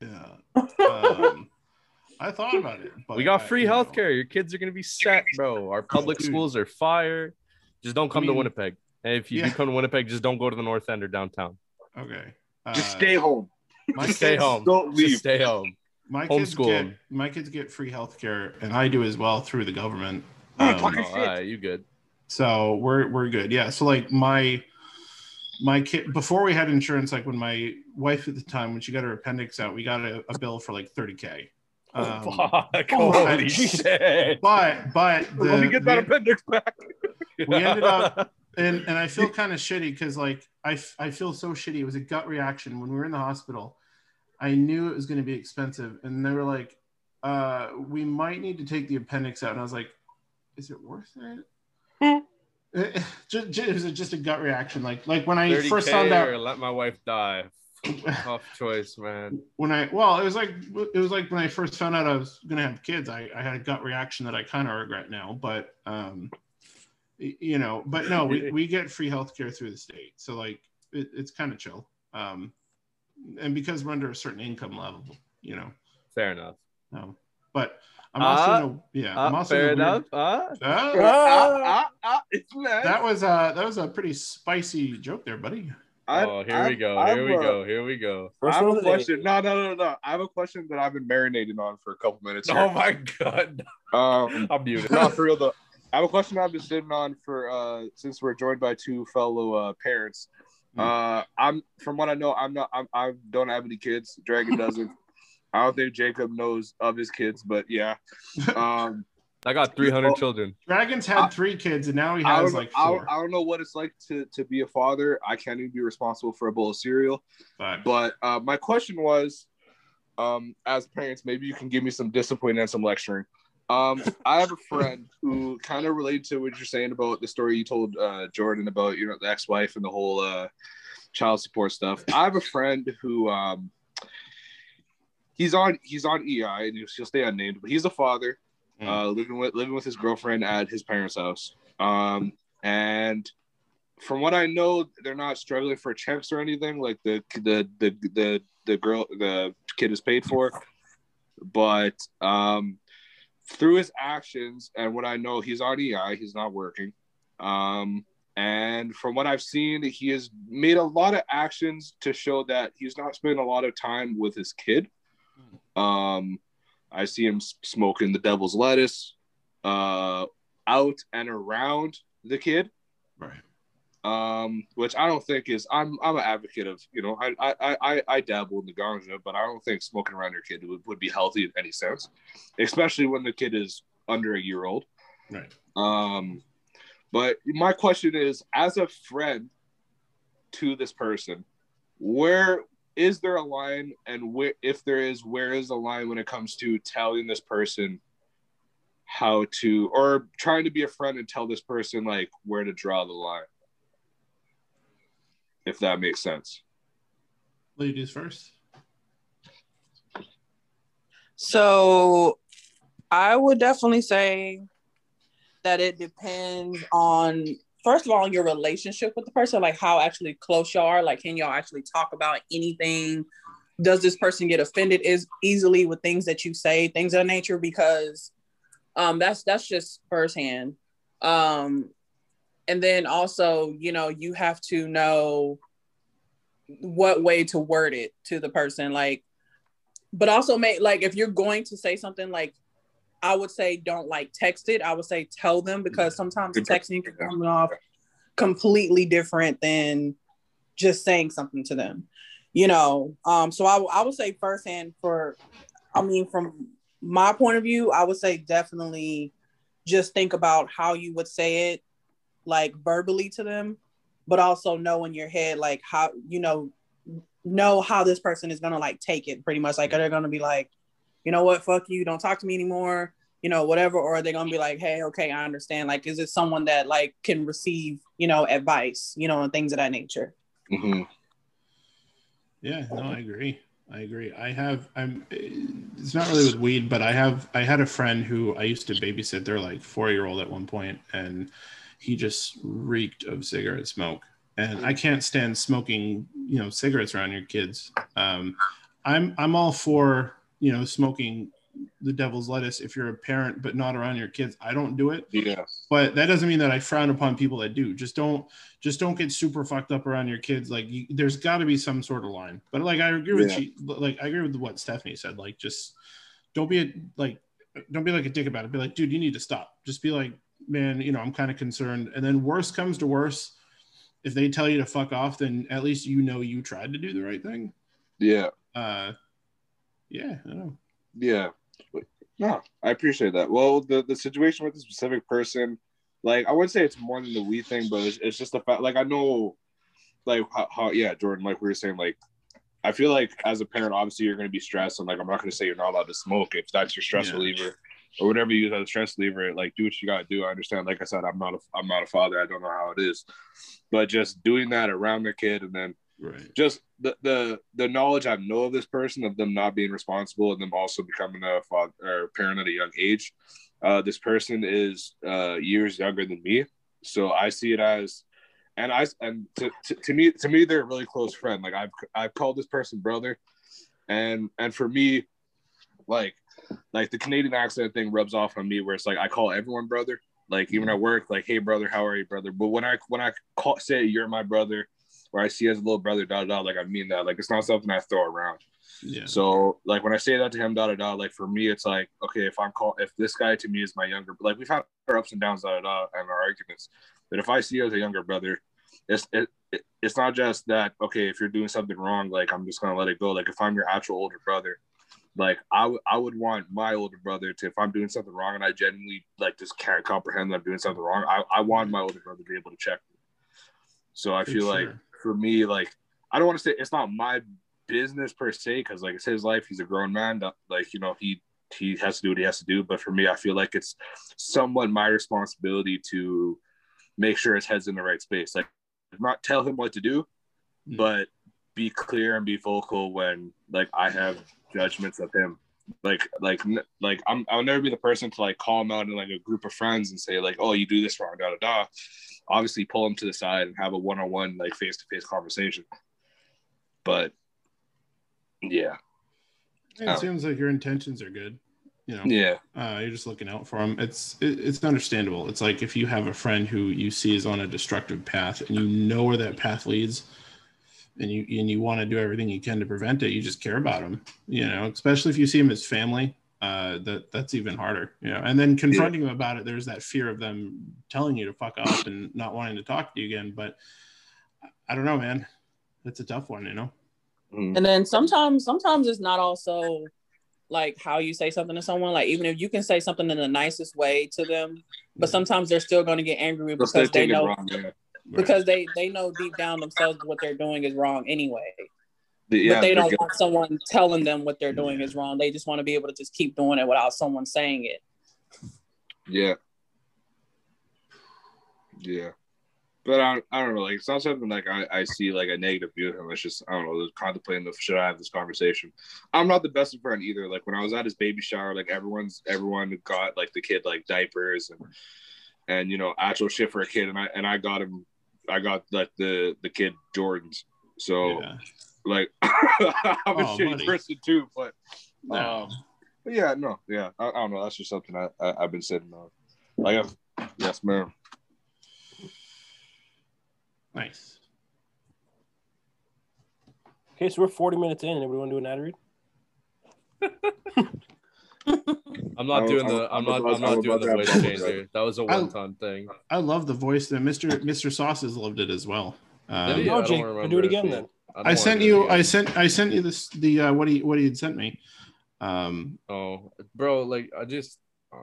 yeah, um, I thought about it. But we got I- free you know, healthcare. Your kids are gonna be set, bro. Our public dude. schools are fire. Just don't come to mean- Winnipeg. And if you Yeah. do come to Winnipeg, just don't go to the north end or downtown. Okay, Just Uh, stay home. My Just stay home. Don't Just leave. stay home. My kids Homeschool get 'em. my kids get free healthcare, and I do as well through the government. Oh, Um, Oh, all right, you good? so we're we're good yeah so like my my kid before we had insurance like when my wife at the time when she got her appendix out we got a, a bill for like 30k um, Fuck! oh, Holy Jesus. shit! but but the, Let me get that the- appendix back. we ended up and and i feel kind of shitty because like I, I feel so shitty it was a gut reaction when we were in the hospital i knew it was going to be expensive and they were like uh we might need to take the appendix out and i was like is it worth it it, just, it was just a gut reaction like like when i first found out let my wife die. Tough choice, man. when I well, it was like it was like when I first found out I was gonna have kids. I, I had a gut reaction that I kind of regret now, but um, you know, but no, we, we get free healthcare through the state, so like it, it's kind of chill. Um, and because we're under a certain income level, you know, Fair enough. no, but I'm also Uh, in a, yeah, I'm Uh, also fair weird- enough. Uh, Ah, Ah, ah, ah, it's nice. that was uh that was a pretty spicy joke there, buddy. I- oh, here I- we go. I'm, Here we uh, go. Here we go. I First have one a of the question. No, no, no, no. I have a question that I've been marinating on for a couple minutes. Here. Oh my god. Um, I'm muted. no, for real though. I have a question I've been sitting on for uh since we're joined by two fellow uh parents. Hmm. Uh I'm from what I know, I'm not I'm I don't have any kids. Dragon doesn't. I don't think Jacob knows of his kids, but yeah. Um I got 300 Well, children. Dragons had I- three kids, and now he I has don't, like I, four. don't, I don't know what it's like to, to be a father. I can't even be responsible for a bowl of cereal. But But uh, my question was, um, as parents, maybe you can give me some discipline and some lecturing. Um, I have a friend who kind of related to what you're saying about the story you told uh, Jordan about you know the ex-wife and the whole uh, child support stuff. I have a friend who um, he's on he's on EI and he'll stay unnamed, but he's a father Mm. uh, living with living with his girlfriend at his parents' house. Um, and from what I know, they're not struggling for checks or anything. Like the the the the the girl the kid is paid for, but um, through his actions and what I know, he's on EI. He's not working. Um, and from what I've seen, he has made a lot of actions to show that he's not spending a lot of time with his kid. Um, I see him smoking the devil's lettuce uh, out and around the kid right. um, which I don't think is. I'm I'm an advocate of you know I I I, I dabble in the ganja, but I don't think smoking around your kid would, would be healthy in any sense, especially when the kid is under a year old. Right. Um, but my question is, as a friend to this person, where is there a line, and where if there is, where is the line when it comes to telling this person how to, or trying to be a friend and tell this person like where to draw the line? if that makes sense. Ladies first. So I would definitely say that it depends on first of all your relationship with the person, like how actually close y'all are. Like, can y'all actually talk about anything? Does this person get offended is easily with things that you say, things of nature? Because um that's that's just firsthand. Um and then also, you know, you have to know what way to word it to the person. Like but also make like if you're going to say something like I would say don't like text it. I would say tell them because sometimes texting can come off completely different than just saying something to them. You know, um, so I, w- I would say firsthand for, I mean, from my point of view, I would say definitely just think about how you would say it, like verbally to them, but also know in your head like how you know know how this person is gonna like take it pretty much like are they gonna be like you know what fuck you don't talk to me anymore you know whatever or are they gonna be like hey okay i understand like is it someone that like can receive you know advice you know and things of that nature Mm-hmm. Yeah, no, I agree. I agree. I have I'm it's not really with weed, but I have I had a friend who I used to babysit their like 4-year-old at one point and he just reeked of cigarette smoke. And I can't stand smoking, you know, cigarettes around your kids. Um I'm I'm all for, you know, smoking the devil's lettuce if you're a parent but not around your kids. I don't do it Yeah. but that doesn't mean that I frown upon people that do. Just don't, just don't get super fucked up around your kids. Like, you, there's got to be some sort of line. But like, I agree with Yeah. she, like, I agree with what Stephanie said. Like, just don't be a, like, don't be like a dick about it. Be like, dude, you need to stop. Just be like, man, you know, I'm kind of concerned. And then worst comes to worst, if they tell you to fuck off, then at least you know you tried to do the right thing. Yeah. Uh, yeah, I know. Yeah. No, I appreciate that. Well, the, the situation with the specific person, like I wouldn't say it's more than the we thing, but it's, it's just the fact like I know like how, how yeah, Jordan, like we were saying, like I feel like as a parent, obviously you're gonna be stressed and like I'm not gonna say you're not allowed to smoke if that's your stress Yeah. reliever or whatever you use as a stress reliever, like do what you gotta do. I understand. Like I said, I'm not a I'm not a father, I don't know how it is. But just doing that around the kid and then Right. just the the the knowledge I know of this person of them not being responsible and them also becoming a father or parent at a young age. Uh, this person is uh, years younger than me, so I see it as, and I and to, to, to me to me they're a really close friend. Like I've I've called this person brother, and and for me, like like the Canadian accent thing rubs off on me where it's like I call everyone brother. Like even at work, like hey brother, how are you, brother? But when I when I call say you're my brother, or I see as a little brother, da da, da, like I mean that. Like it's not something I throw around. Yeah. So like when I say that to him, da da da, like for me, it's like okay, if I'm call if this guy to me is my younger, like we've had our ups and downs, da da da, and our arguments. But if I see you as a younger brother, it's it, it, it's not just that okay. If you're doing something wrong, like I'm just gonna let it go. Like if I'm your actual older brother, like I would I would want my older brother to if I'm doing something wrong and I genuinely like just can't comprehend that I'm doing something wrong, I, I want my older brother to be able to check me. So I For feel like sure. For me, like I don't want to say it's not my business per se, because like it's his life, he's a grown man. Like, you know, he he has to do what he has to do. But for me, I feel like it's somewhat my responsibility to make sure his head's in the right space. Like not tell him what to do, Mm. but be clear and be vocal when like I have judgments of him. Like like like I'm I'll never be the person to like call him out in like a group of friends and say like, oh, you do this wrong, da da da. Obviously, pull him to the side and have a one on one like face to face conversation. But yeah, It Oh. seems like your intentions are good. You know, yeah, uh, you're just looking out for them. It's it, it's understandable. It's like if you have a friend who you see is on a destructive path and you know where that path leads, and you and you want to do everything you can to prevent it. You just care about them. You know, especially if you see them as family. Uh, that that's even harder. You know, and then confronting them about it. There's that fear of them telling you to fuck up and not wanting to talk to you again. But I don't know, man. It's a tough one. You know. Mhm. And then sometimes, sometimes it's not also like how you say something to someone. Like even if you can say something in the nicest way to them, but sometimes they're still going to get angry They'll because they take it know wrong, yeah. because they they know deep down themselves what they're doing is wrong anyway. The- but they don't good. want someone telling them what they're doing is wrong. They just want to be able to just keep doing it without someone saying it. Yeah. Yeah. But I, I don't know, like it's not something like I, I see like a negative view of him. It's just I don't know, contemplating the should I have this conversation. I'm not the best friend either. Like when I was at his baby shower, like everyone's everyone got like the kid like diapers and and you know actual shit for a kid and I and I got him I got like the the kid Jordans. So Yeah. Like I'm a Oh, shitty buddy. person too, but No. um, but yeah, no, yeah, I, I don't know. That's just something I, I I've been sitting on. Like, uh, yes, ma'am. nice. Okay, so we're 40 minutes in. Everyone do an ad read? I'm not I'm- doing the. I'm I'm not. I'm not doing the voice bubble changer. That was a one-time thing. I love the voice that Mr. Mr. Sauces loved it as well. Um, Did he? I no, don't Jake, do it again he- then. Don't I sent you. I sent. I sent you this. The uh, what he what he had sent me. Um. Oh, bro, like I just, uh,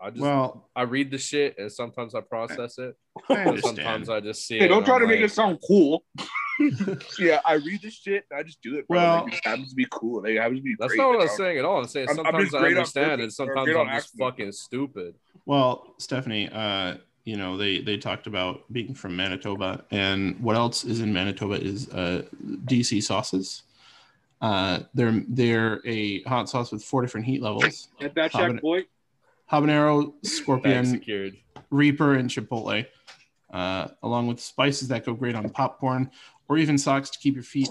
I just, Well, I read the shit and sometimes I process it. I sometimes I just see Hey, it. don't try I'm to make it sound cool. yeah, I read this shit and I just do it, bro. Well- like, it happens to be cool. Like, it happens to be That's great. not what Like, I'm saying at all. I'm saying I'm- I'm sometimes I understand and Sometimes I'm just accident. fucking stupid. Well, Stephanie, uh, you know they they talked about being from Manitoba, and what else is in Manitoba is uh, DC sauces. Uh, they're they're a hot sauce with four different heat levels: Get that Habanero- check, boy. habanero, scorpion. Reaper, and Chipotle, uh, along with spices that go great on popcorn or even socks to keep your feet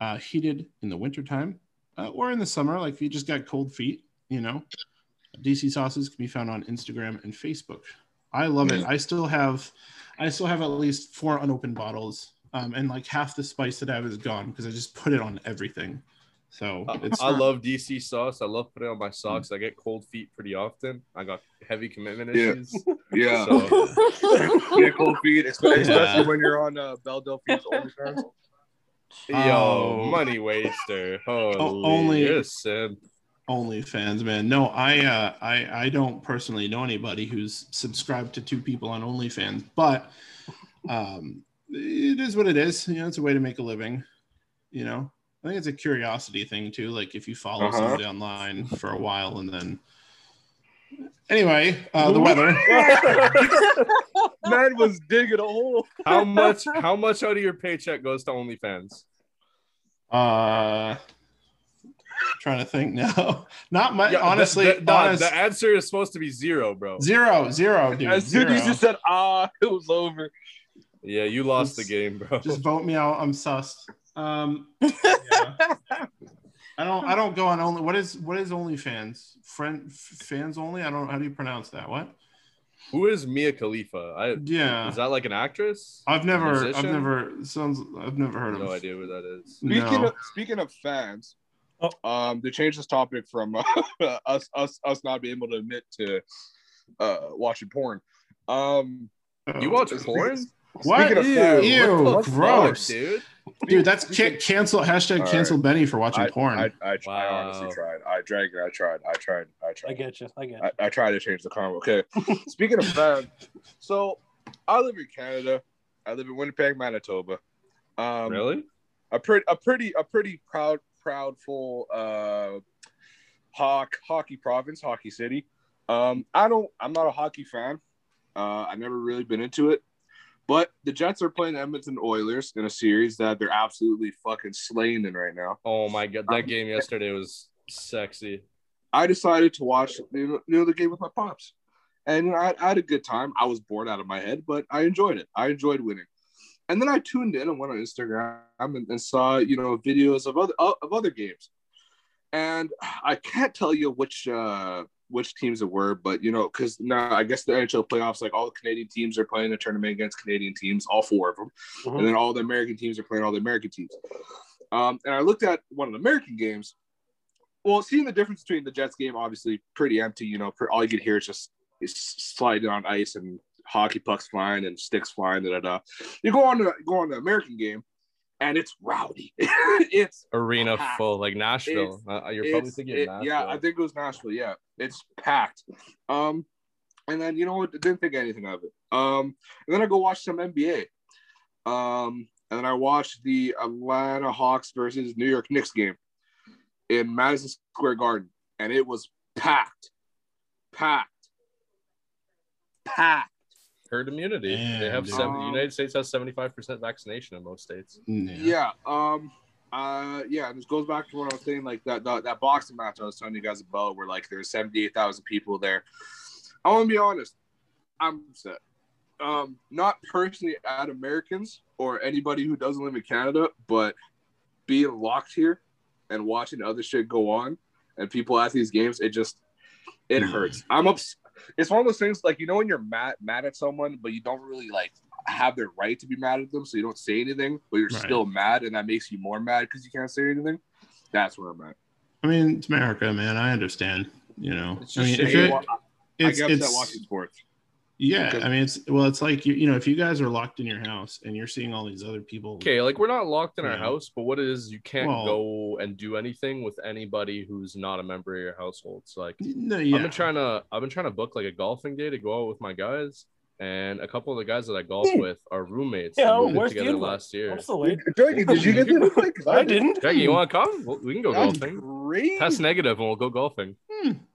uh, heated in the wintertime uh, or in the summer, like if you just got cold feet, you know. DC sauces can be found on Instagram and Facebook. I love it. I still have, I still have at least four unopened bottles, um, and like half the spice that I have is gone because I just put it on everything. So I, it's I love DC sauce. I love putting it on my socks. I get cold feet pretty often. I got heavy commitment Yeah. issues. Yeah. So, Get cold feet, especially, Yeah. when you're on uh, Belle Delphine's OnlyFans. yo, Oh. money waster. Holy, only- you're a simp. OnlyFans, man. No, I uh I I don't personally know anybody who's subscribed to two people on OnlyFans, but um it is what it is. You know, it's a way to make a living. You know, I think it's a curiosity thing too. Like if you follow Uh-huh. somebody online for a while and then anyway, uh the weather. Man was digging a hole. How much? How much out of your paycheck goes to OnlyFans? Uh trying to think now. Not much Yeah, honestly, the, the, honest, the answer is supposed to be zero, bro. zero, zero, dude. As soon as zero. you said ah, it was over. Yeah, you lost the game, bro. just vote me out. I'm sus. Um, yeah. I don't. I don't go on only. What is what is OnlyFans? Friend f- fans only. I don't. How do you pronounce that? What? Who is Mia Khalifa? I Yeah. is that like an actress? I've never. I've never. Sounds. I've never heard of. No idea who that is. Speaking No. of speaking of fans, Oh. um, to change this topic from uh, us us us not being able to admit to uh watching porn. Um, You watch Speaking- porn? What? Speaking of Ew, fans, Ew, what the fuck, gross. dude. Dude, that's can- cancel hashtag All cancel Benny for watching I, porn. I, I, I honestly tried. I dragged it. I tried. I tried. I tried. I tried. get you. I get you. I, I tried to change the karma. Okay. Speaking of fans, so I live in Canada. I live in Winnipeg, Manitoba. Um, really? a pretty a pretty a pretty proud proudful uh hawk hockey province hockey city. Um i don't i'm not a hockey fan. Uh i've never really been into it. But the jets are playing edmonton oilers in a series that they're absolutely fucking slaying in right now. Oh my god, that Um, game yesterday was sexy. i decided to watch you know, the game with my pops. And you know, I, I had a good time. I was bored out of my head but i enjoyed it. I enjoyed winning and then I tuned in and went on Instagram and, and saw you know videos of other of other games, and I can't tell you which uh, which teams it were, but you know because now I guess the NHL playoffs like all the Canadian teams are playing a tournament against Canadian teams, all four of them, Mhm. and then all the American teams are playing all the American teams. Um, and I looked at one of the American games. Well, seeing the difference between the Jets game, obviously pretty empty. You know, all you could hear is just is sliding on ice and hockey pucks flying and sticks flying. Da, da, da. You go on to go on the American game, and it's rowdy. it's Arena packed. full, like Nashville. Uh, you're probably thinking it- Nashville. yeah, I think it was Nashville. Yeah, it's packed. Um, and then you know what? Didn't think anything of it. Um, and then I go watch some NBA. Um, and then I watched the Atlanta Hawks versus New York Knicks game in Madison Square Garden, and it was packed, packed, packed. Herd immunity. they have dude. seven, the United States has 75% vaccination in most states. yeah. Yeah. Um. Uh. Yeah. And this goes back to what I was saying, like that that, that boxing match I was telling you guys about, where like there's seventy eight thousand people there. I want to be honest. I'm upset. Um. Not personally at Americans or anybody who doesn't live in Canada, but being locked here and watching other shit go on and people at these games, it just it Mm. hurts. I'm ups. It's one of those things like you know when you're mad mad at someone, but you don't really like have the right to be mad at them, so you don't say anything, but you're Right. still mad, and that makes you more mad because you can't say anything. That's where I'm at. I mean, it's America, man. I understand. You know, It's I mean, just if it, I it's, get it's upset watching sports. Yeah. because- I mean, it's well, it's like you, you know, if you guys are locked in your house and you're seeing all these other people, Okay, like we're not locked in our Yeah. house, but what it is you can't Well- go and do anything with anybody who's not a member of your household. So like no, I've been trying to I've been trying to book like a golfing day to go out with my guys. And a couple of the guys that I golf Hmm. with are roommates. Yeah, we moved where's together the invite? last year. I'm still waiting. Jackie, did you get the invite? 'Cause I didn't. Jackie, you want to come? Well, we can go That's golfing. great. Test negative, and we'll go golfing.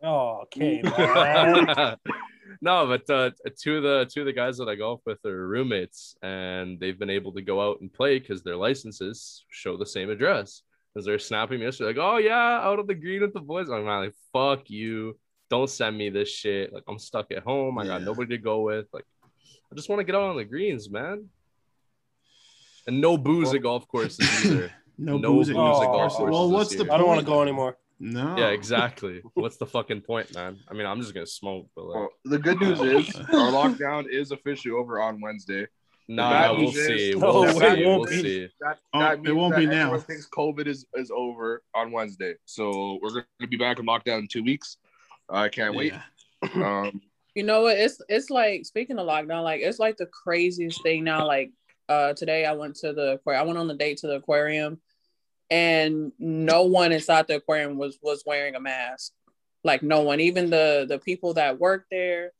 Oh, okay, man. no, but uh, two of the two of the guys that I golf with are roommates, and they've been able to go out and play because their licenses show the same address. Because they're snapping me yesterday, like, "Oh yeah, out of the green with the boys." I'm like, "Fuck you! Don't send me this shit. Like, I'm stuck at home. I got Yeah. nobody to go with. Like, I just want to get out on the greens, man." And no booze Well- at golf courses either. no, no booze at booze at golf courses. courses Well, what's the year. I don't want to go anymore. No, Yeah, exactly. What's the fucking point, man? I mean, I'm just gonna smoke, but like, Well, the good news is our lockdown is officially over on Wednesday. nah, we'll is- see. No, We'll it see. won't We'll be. see. That, Oh, it won't that be now. everyone thinks COVID is, is over on Wednesday. So we're going to be back in lockdown in two weeks. I can't wait. Yeah. Um, You know what? It's it's like speaking of lockdown, like it's like the craziest thing now. Like uh today I went to the aquarium. I went on the date to the aquarium and no one inside the aquarium was was wearing a mask. Like no one, even the the people that work there.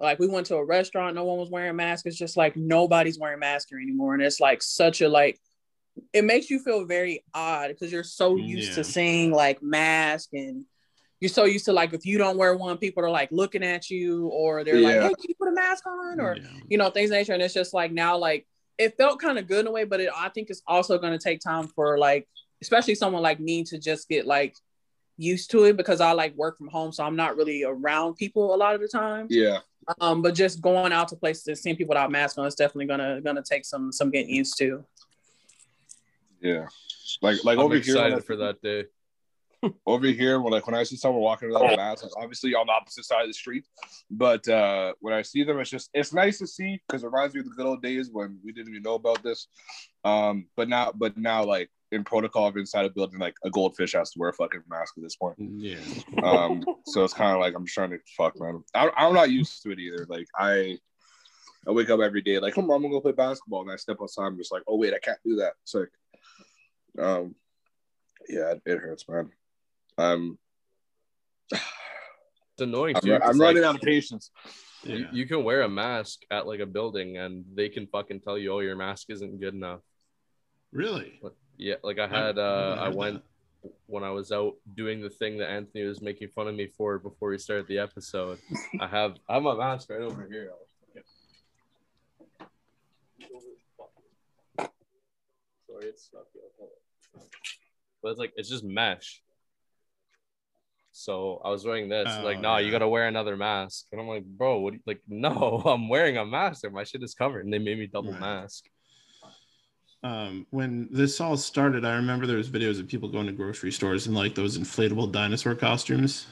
Like we went to a restaurant, no one was wearing a mask. It's just like nobody's wearing masks here anymore. And it's like such a like it makes you feel very odd because you're so used Yeah. to seeing like mask and you're so used to like if you don't wear one, people are like looking at you or they're like, hey, can you put a mask on? Or Yeah. you know, things of nature. And it's just like now, like it felt kind of good in a way, but it I think it's also gonna take time for like, especially someone like me to just get like used to it because I like work from home, so I'm not really around people a lot of the time. yeah. Um, but just going out to places and seeing people without masks on, it's definitely gonna gonna take some some getting used to. Yeah. Like, like I'm over here, I- excited for that day. over here, when like when I see someone walking without a mask, like, obviously on the opposite side of the street, but uh when I see them, it's just it's nice to see because it reminds me of the good old days when we didn't even know about this. Um, but now, but now, like in protocol of inside a building, like a goldfish has to wear a fucking mask at this point. Yeah. Um, so it's kind of like I'm just trying to fuck man. I, I'm not used to it either. Like I, I wake up every day like, come on, I'm gonna go play basketball, and I step outside. I'm just like, oh wait, I can't do that. It's like, um, yeah, it, it hurts, man. Um, It's annoying I'm, I'm like, running out of patience. Yeah. you can wear a mask at like a building and they can fucking tell you, oh, your mask isn't good enough. Really? Yeah, like I had, uh, I went when I was out doing the thing that Anthony was making fun of me for before we started the episode. I have, I have my mask right over here. Sorry, it's. Hold. But it's like it's just mesh. So I was wearing this, Oh, like, no, you gotta wear another mask. And I'm like, bro, what? you-" Like, no, I'm wearing a mask. and My shit is covered, and they made me double Right. mask. Um, when this all started, I remember there was videos of people going to grocery stores in like those inflatable dinosaur costumes.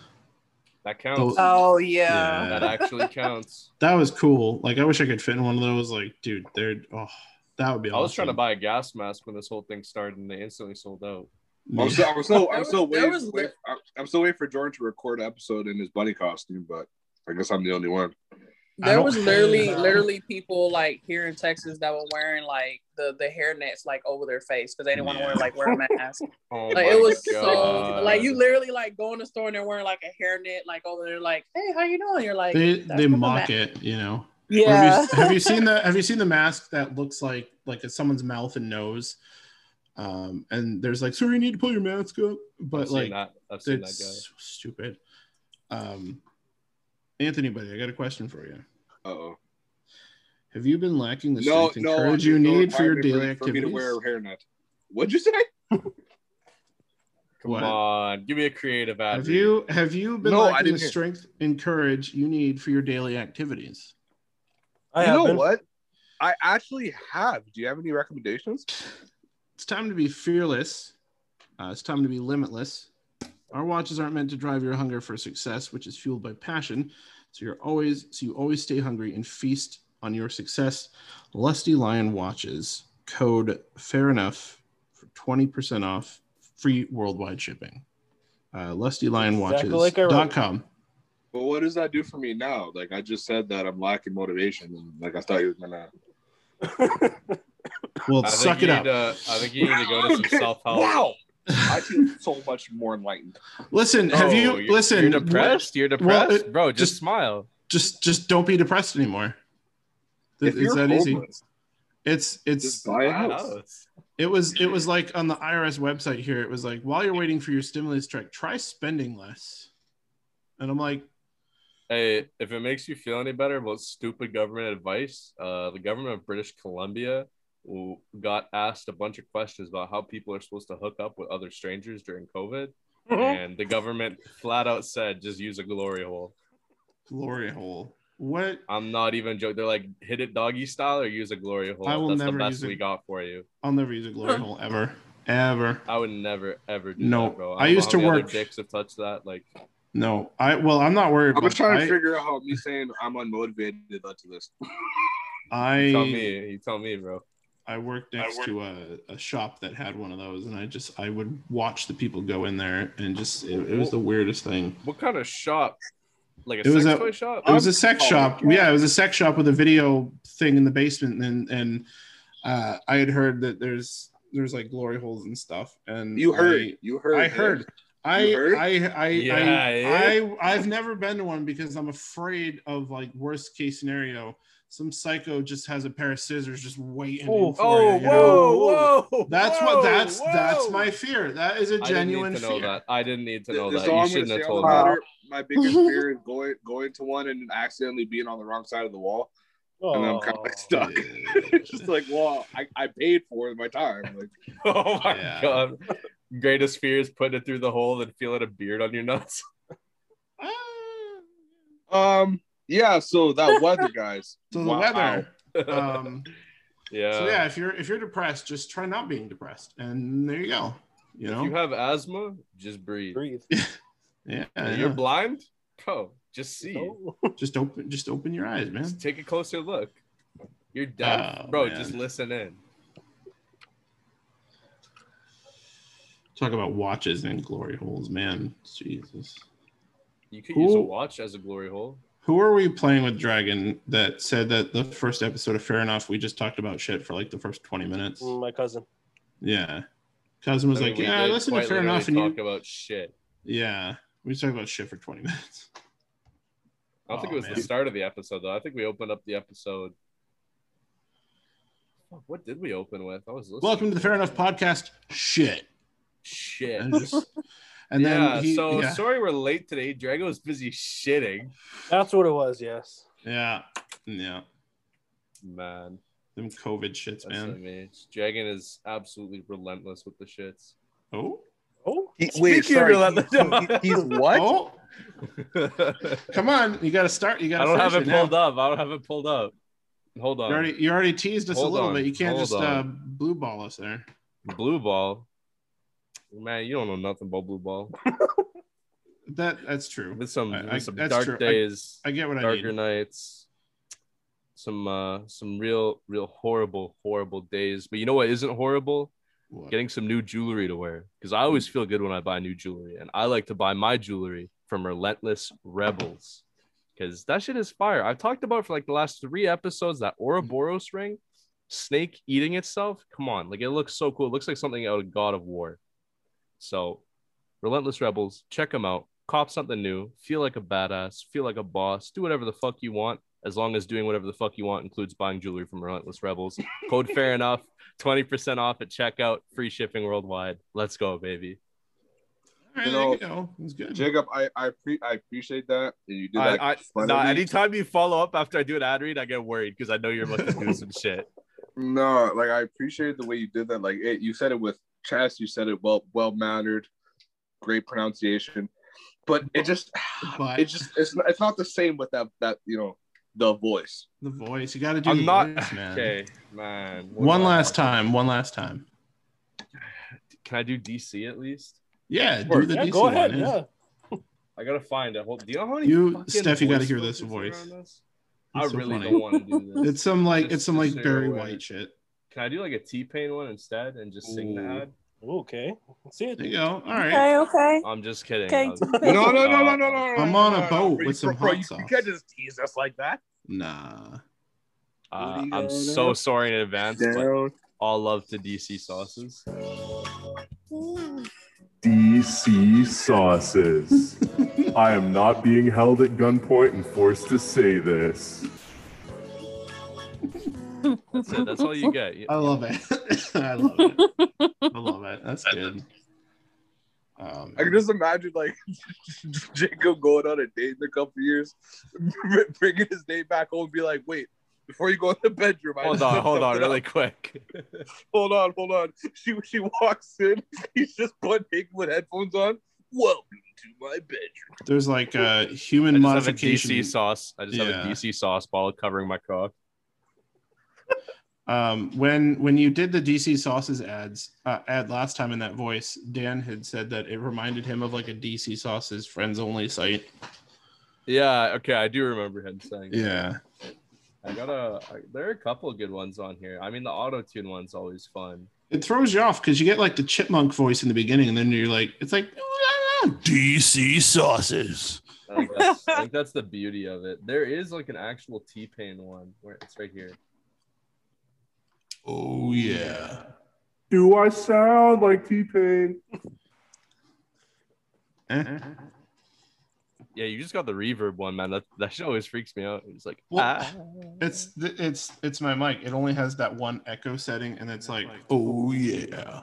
That counts. Those- Oh yeah. That actually counts. That was cool. Like, I wish I could fit in one of those. Like, dude, they're oh, that would be. I was trying to buy a gas mask when this whole thing started, and they instantly sold out. I'm still, I'm still, I'm was- still there waiting. was wait- I'm- I'm still waiting for Jordan to record an episode in his bunny costume, but I guess I'm the only one. I There was literally Yeah. literally people like here in Texas that were wearing like the the hair nets like over their face because they didn't want to Yeah. wear like wear a mask. Oh like it was God. so like you literally like go in the store and they're wearing like a hairnet like over there like hey how you doing you're like They they mock it, you know. Yeah Have you, have you seen the Have you seen the mask that looks like like it's someone's mouth and nose? Um, and there's like, sorry, you need to pull your mask up, but I've seen like that. I've seen that it's guy. so stupid. Um, Anthony, buddy, I got a question for you. Uh-oh. Have you been lacking the No, strength no. and courage there's you no need for your daily for, me to activities? wear a hairnet. What'd you say? Come What? on, give me a creative ad. Have you have you been No, I lacking the hear. strength and courage you need for your daily activities? I you know been. what? I actually have. Do you have any recommendations? It's time to be fearless. Uh, it's time to be limitless. Our watches aren't meant to drive your hunger for success, which is fueled by passion. So you're always so you always stay hungry and feast on your success. Lusty Lion watches code fair enough for 20% off free worldwide shipping. Uh, Exactly like I wrote. LustyLionWatches.com. But what does that do for me now? Like I just said that I'm lacking motivation, and like I thought you was gonna. Well, I suck it up. to- I think you need to go to some Okay, self help. Wow, I feel so much more enlightened. listen, have you Oh, you're- listen? You're depressed. You're Well, depressed, it- bro. Just, just- smile. Just just don't be depressed anymore. If It's you're that easy. It's it's just buy a house. House. It was it was like on the IRS website here. It was like while you're waiting for your stimulus check, try spending less. And I'm like, Hey, if it makes you feel any better about stupid government advice, uh, the government of British Columbia w- got asked a bunch of questions about how people are supposed to hook up with other strangers during COVID, mm-hmm. and the government flat out said just use a glory hole. glory hole. What? I'm not even joking. They're like hit it doggy style or use a glory hole. I will That's the never best use a- we got for you. I'll never use a glory hole ever, ever. I would never ever do No, that, bro. I don't used to work- Dicks have touched that. Like, No, I well, I'm not worried. I'm about- trying to I, figure out how me saying I'm unmotivated led to this. I tell me, you tell me, bro. I worked next to a, a shop that had one of those, and I just I would watch the people go in there, and just it, it was the weirdest thing. What kind of shop? Like a It was sex a- toy shop? It was a sex Oh, shop. yeah. Yeah, it was a sex shop with a video thing in the basement, and and uh, I had heard that there's there's like glory holes and stuff, and You heard. I, you heard. I him. heard. I, heard? I I Yeah, I, yeah. I I've never been to one because I'm afraid of like worst case scenario. Some psycho just has a pair of scissors just waiting. Oh, for Oh, you, you know? whoa, whoa! That's whoa, what that's whoa. that's my fear. That is a I didn't genuine need to know fear. that. I didn't need to know That's that. all You shouldn't have told the me. My biggest fear is going going to one and accidentally being on the wrong side of the wall, and I'm kind of like stuck. it's just like, well, I, I paid for my time. Like, Oh my Yeah. god! Greatest fear is putting it through the hole and feeling a beard on your nuts. Ah. um, yeah. So that weather, guys. So the weather. Um, yeah. so yeah, if you're if you're depressed, just try not being depressed, and there you go. You If know, you have asthma, just breathe. Breathe. yeah, yeah. You're blind? bro. Just see. Oh. just open just open your eyes, man. Just take a closer look. You're deaf, Oh, bro. man. Just listen in. Talk about watches and glory holes, man. Jesus. You could use a watch as a glory hole. Who are we playing with Dragon that said that the first episode of Fair Enough we just talked about shit for like the first 20 minutes? Mm, My cousin. Yeah. Cousin was I mean, like, Yeah, listen to Fair literally Enough and talk you about shit. Yeah. We talked about shit for 20 minutes. I don't think Oh, it was man. the start of the episode though. I think we opened up the episode. What did we open with? I was listening. Welcome to the Fair Enough podcast. Shit. Shit. Just- and then yeah, he, so yeah, sorry we're late today. Drago was busy shitting. That's what it was. Yes. yeah, yeah. Man, Them COVID shits, that's what I man. mean. Dragon is absolutely relentless with the shits. Oh, Oh, He, Speaking wait, of sorry. relentless- he- he's what? oh, come on! You got to start. You got. To I don't have it now. pulled up. I don't have it pulled up. Hold You on. already, you already teased us Hold a little on, bit. You can't hold just uh, blue ball us there. Blue ball. Man, you don't know nothing about blue ball. That that's true. With some, I- with I- some dark true. Days, I get what I darker nights, some uh some real, real horrible, horrible days. But you know what isn't horrible? What? Getting some new jewelry to wear. Because I always feel good when I buy new jewelry. And I like to buy my jewelry from Relentless Rebels. Because that shit is fire. I've talked about for like the last three episodes that Ouroboros ring, snake eating itself. Come on, like it looks so cool. It looks like something out of God of War. So, Relentless Rebels, check them out. Cop something new. Feel like a badass. Feel like a boss. Do whatever the fuck you want, as long as doing whatever the fuck you want includes buying jewelry from Relentless Rebels. Code fair enough. 20% off at checkout. Free shipping worldwide. Let's go, baby. All right, You there know, you go. That's good. Jacob, I I, pre- I appreciate that, and you did that. I, I, nah, anytime you follow up after I do an ad read, I get worried because I know you're about to do some shit. No, like I appreciate the way you did that. Like it, you said it with chest, you said it well, well mannered, great pronunciation, but it just, But- it just, it's not, it's not the same with that that you know the voice. The voice. You got to do I'm the not voice, man. okay, man. what One do I last time. One last time. Can I do DC at least? Yeah, do the yeah, DC go ahead. one, yeah. Yeah. I gotta find it. Hold, do you know how many You- Steph, you gotta hear this voice. this? I It's so really funny. don't want to do this. It's some like Just- it's some like so you're Barry. White shit. Can I do like a T Pain one instead and just sing the Ooh. ad? Okay. Let's see There it. you go. All right. Okay, okay. I'm just kidding. Okay, I'll- T-Pain. No, no, no, no, no, no. no I'm on a boat with some bro, hot you, sauce. You can't just tease us like that. Nah. Uh, I'm so down. sorry in advance, but all love to DC sauces. DC sauces. I am not being held at gunpoint and forced to say this. That's it. That's all you get. You- I love it. I love it. I love it. That's good. Um, I can just imagine like Jacob going on a date in a couple years, bringing his date back home, and be like, "Wait, before you go in the bedroom, I Hold on, hold on, something up. really quick. hold on, hold on." She she walks in, he's just butt naked with headphones on. Welcome to my bedroom. there's like I human just have a modification. DC sauce. I just have a DC sauce ball covering my cock. Um, when when you did the DC sauces ads uh, ad last time in that voice, Dan had said that it reminded him of like a DC sauces friends only site. Yeah, okay, I do remember him saying. that. Yeah. I gotta. I, there are a couple of good ones on here. I mean, the auto tune one's always fun. It throws you off because you get like the chipmunk voice in the beginning, and then you're like, it's like DC sauces. I think, that's, I think that's the beauty of it. There is like an actual T Pain one where it's right here. Oh yeah. Do I sound like T Pain? Yeah, you just got the reverb one, man. That that shit always freaks me out. It's like Well, ah. It's it's it's my mic. It only has that one echo setting, and it's like, oh yeah.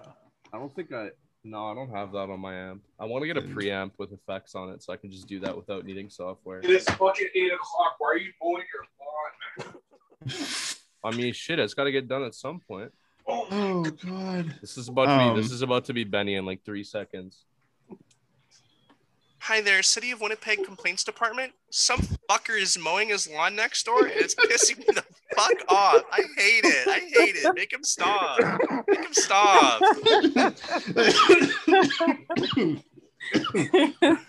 I don't think I. No, I don't have that on my amp. I want to get a preamp with effects on it, so I can just do that without needing software. It is fucking eight o'clock. Why are you mowing your lawn, man? I mean, shit, it's got to get done at some point. Oh god. This is about to be. This Um, is about to be Benny in like three seconds. Hi there, City of Winnipeg Complaints Department. Some fucker is mowing his lawn next door and it's pissing me the fuck off. I hate it. I hate it. Make him stop. Make him stop.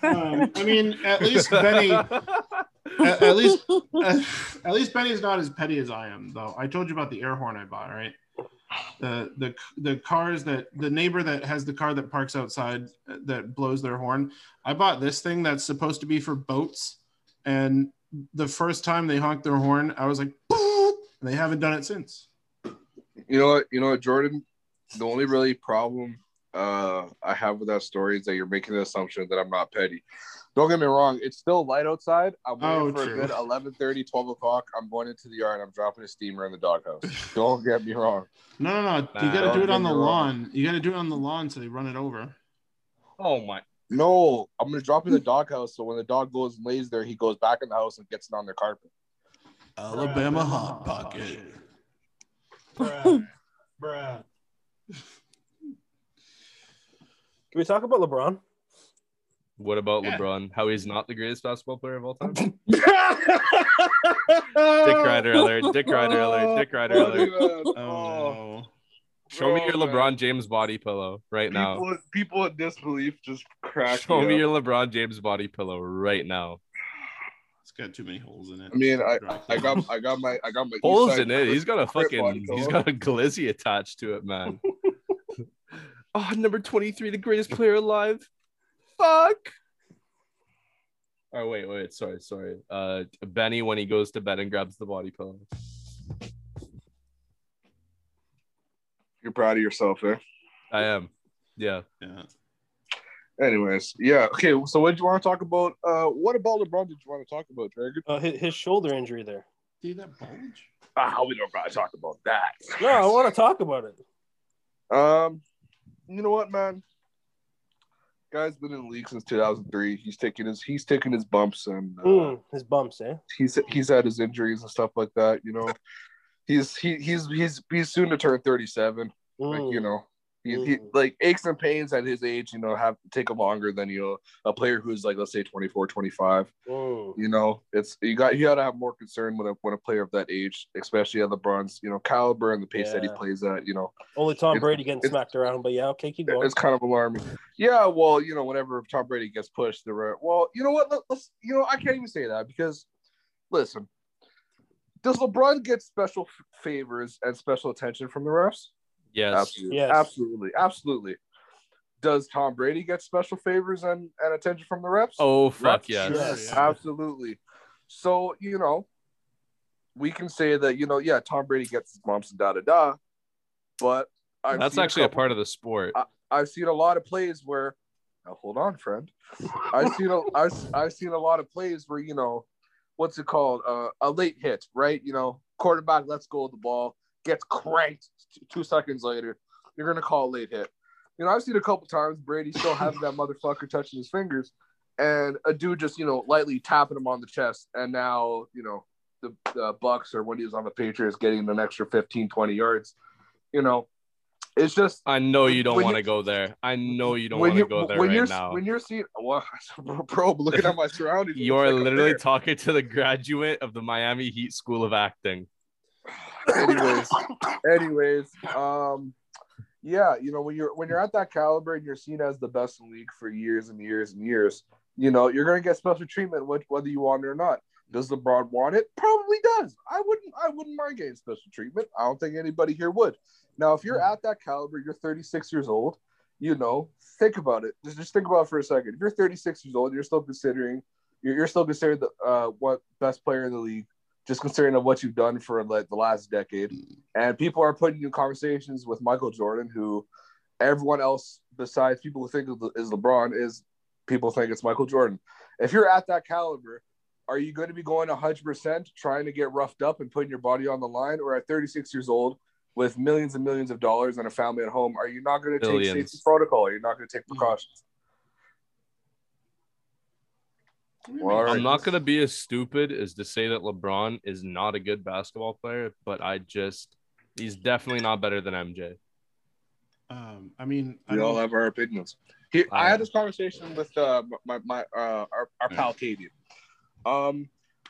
um, I mean, at least Benny, at, at least, at, at least Benny's not as petty as I am, though. I told you about the air horn I bought, right? The the the cars that the neighbor that has the car that parks outside uh, that blows their horn. I bought this thing that's supposed to be for boats, and the first time they honked their horn, I was like, "Boop," they haven't done it since. You know what? You know what, Jordan? The only really problem uh, I have with that story is that you're making the assumption that I'm not petty. Don't get me wrong; it's still light outside. I'm waiting Oh, for true. a good 11:30, 12 o'clock. I'm going into the yard. I'm dropping a steamer in the doghouse. Don't get me wrong. No, no, no. You got to do it on the me wrong. lawn. You got to do it on the lawn so they run it over. Oh my! No, I'm gonna drop in the doghouse. So when the dog goes and lays there, he goes back in the house and gets it on their carpet. Alabama hot pocket. Bruh. Can we talk about LeBron? What about Yeah. LeBron? How he's not the greatest basketball player of all time? Dick Dick Rider alert! Dick Rider alert! Oh. Dick Rider alert! Oh. oh no. Show me your LeBron man. James body pillow right now. People, people in disbelief just crack. Show me me up. your LeBron James body pillow right now. It's got too many holes in it. I mean, I, I got, I got my, I got my Holes in it. He's got a fucking. he's got a glizzy attached to it, man. oh, number twenty-three, the greatest player alive. Fuck. Oh wait, wait, sorry, sorry. Uh, Benny when he goes to bed and grabs the body pillow. You're proud of yourself, eh? I am. Yeah. Yeah. Anyways, yeah. Okay, so what did you want to talk about? Uh, what about LeBron did you want to talk about, Dragon? Uh, his, his shoulder injury there. See that bulge? Ah, we don't gotta talk about that. No, I want to talk about it. Um, you know what, man? Guy's been in the league since 2003. He's taking his he's taking his bumps and uh, Mm, his bumps, eh? he's he's had his injuries and stuff like that. You know, he's he he's he's he's soon to turn 37. Like Mm. you know, he, he Mm. like aches and pains at his age. You know, have to take him longer than you know a player who's like let's say 24, 25. Mm. You know, it's you got you got to have more concern when a when a player of that age, especially at LeBron's you know caliber and the pace that he plays at. You know, Only Tom Brady getting smacked around, but yeah, okay, keep going. it's kind of alarming. Yeah, well, you know, whenever Tom Brady gets pushed, the re- well, you know what? Let, us you know, I can't even say that because, listen, does LeBron get special f- favors and special attention from the refs? Yes. Absolutely, Yes. absolutely, absolutely. Does Tom Brady get special favors and, and attention from the reps? Oh fuck Refs? yes. Yes. Yeah. absolutely. So you know, we can say that you know, yeah, Tom Brady gets his bumps and da da da, but I've That's actually a couple- part of the sport. I've seen a lot of plays where, now hold on, friend. I've seen a, I've, I've seen a lot of plays where you know, what's it called? Uh, a late hit, right? You know, quarterback lets go of the ball, gets cranked two seconds later. You're gonna call a late hit. You know, I've seen a couple times Brady still having that motherfucker touching his fingers, and a dude just you know lightly tapping him on the chest, and now you know the, the Bucks or when he was on the Patriots getting an extra 15, 20 yards. You know, it's just I know you don't want to go there. I know you don't want to you go there when right you're now. when you're seeing well, bro, looking at my surroundings, You're like literally talking to the graduate of the Miami Heat School of Acting. Anyways, anyways, um, yeah, you know when you're when you're at that caliber and you're seen as the best in the league for years and years and years, you know you're gonna get special treatment wh- whether you want it or not. Does LeBron want it? Probably does. I wouldn't. I wouldn't mind getting special treatment. I don't think anybody here would. Now, if you're at that caliber, you're 36 years old. You know, think about it. Just, just think about it for a second. If you're 36 years old, you're still considering. You're, you're still considered the uh, what best player in the league just considering of what you've done for like the last decade. Mm. And people are putting you in conversations with Michael Jordan, who everyone else besides people who think is LeBron is people think it's Michael Jordan. If you're at that caliber, are you going to be going 100% trying to get roughed up and putting your body on the line? Or at 36 years old with millions and millions of dollars and a family at home, are you not going to take safety protocol? Are you not going to take mm. precautions? Well, all right. I'm not gonna be as stupid as to say that LeBron is not a good basketball player, but I just he's definitely not better than MJ. Um, I mean, I We all don't, have our opinions. He, I I- had this conversation with uh, my my uh, our, our pal Katie. Um,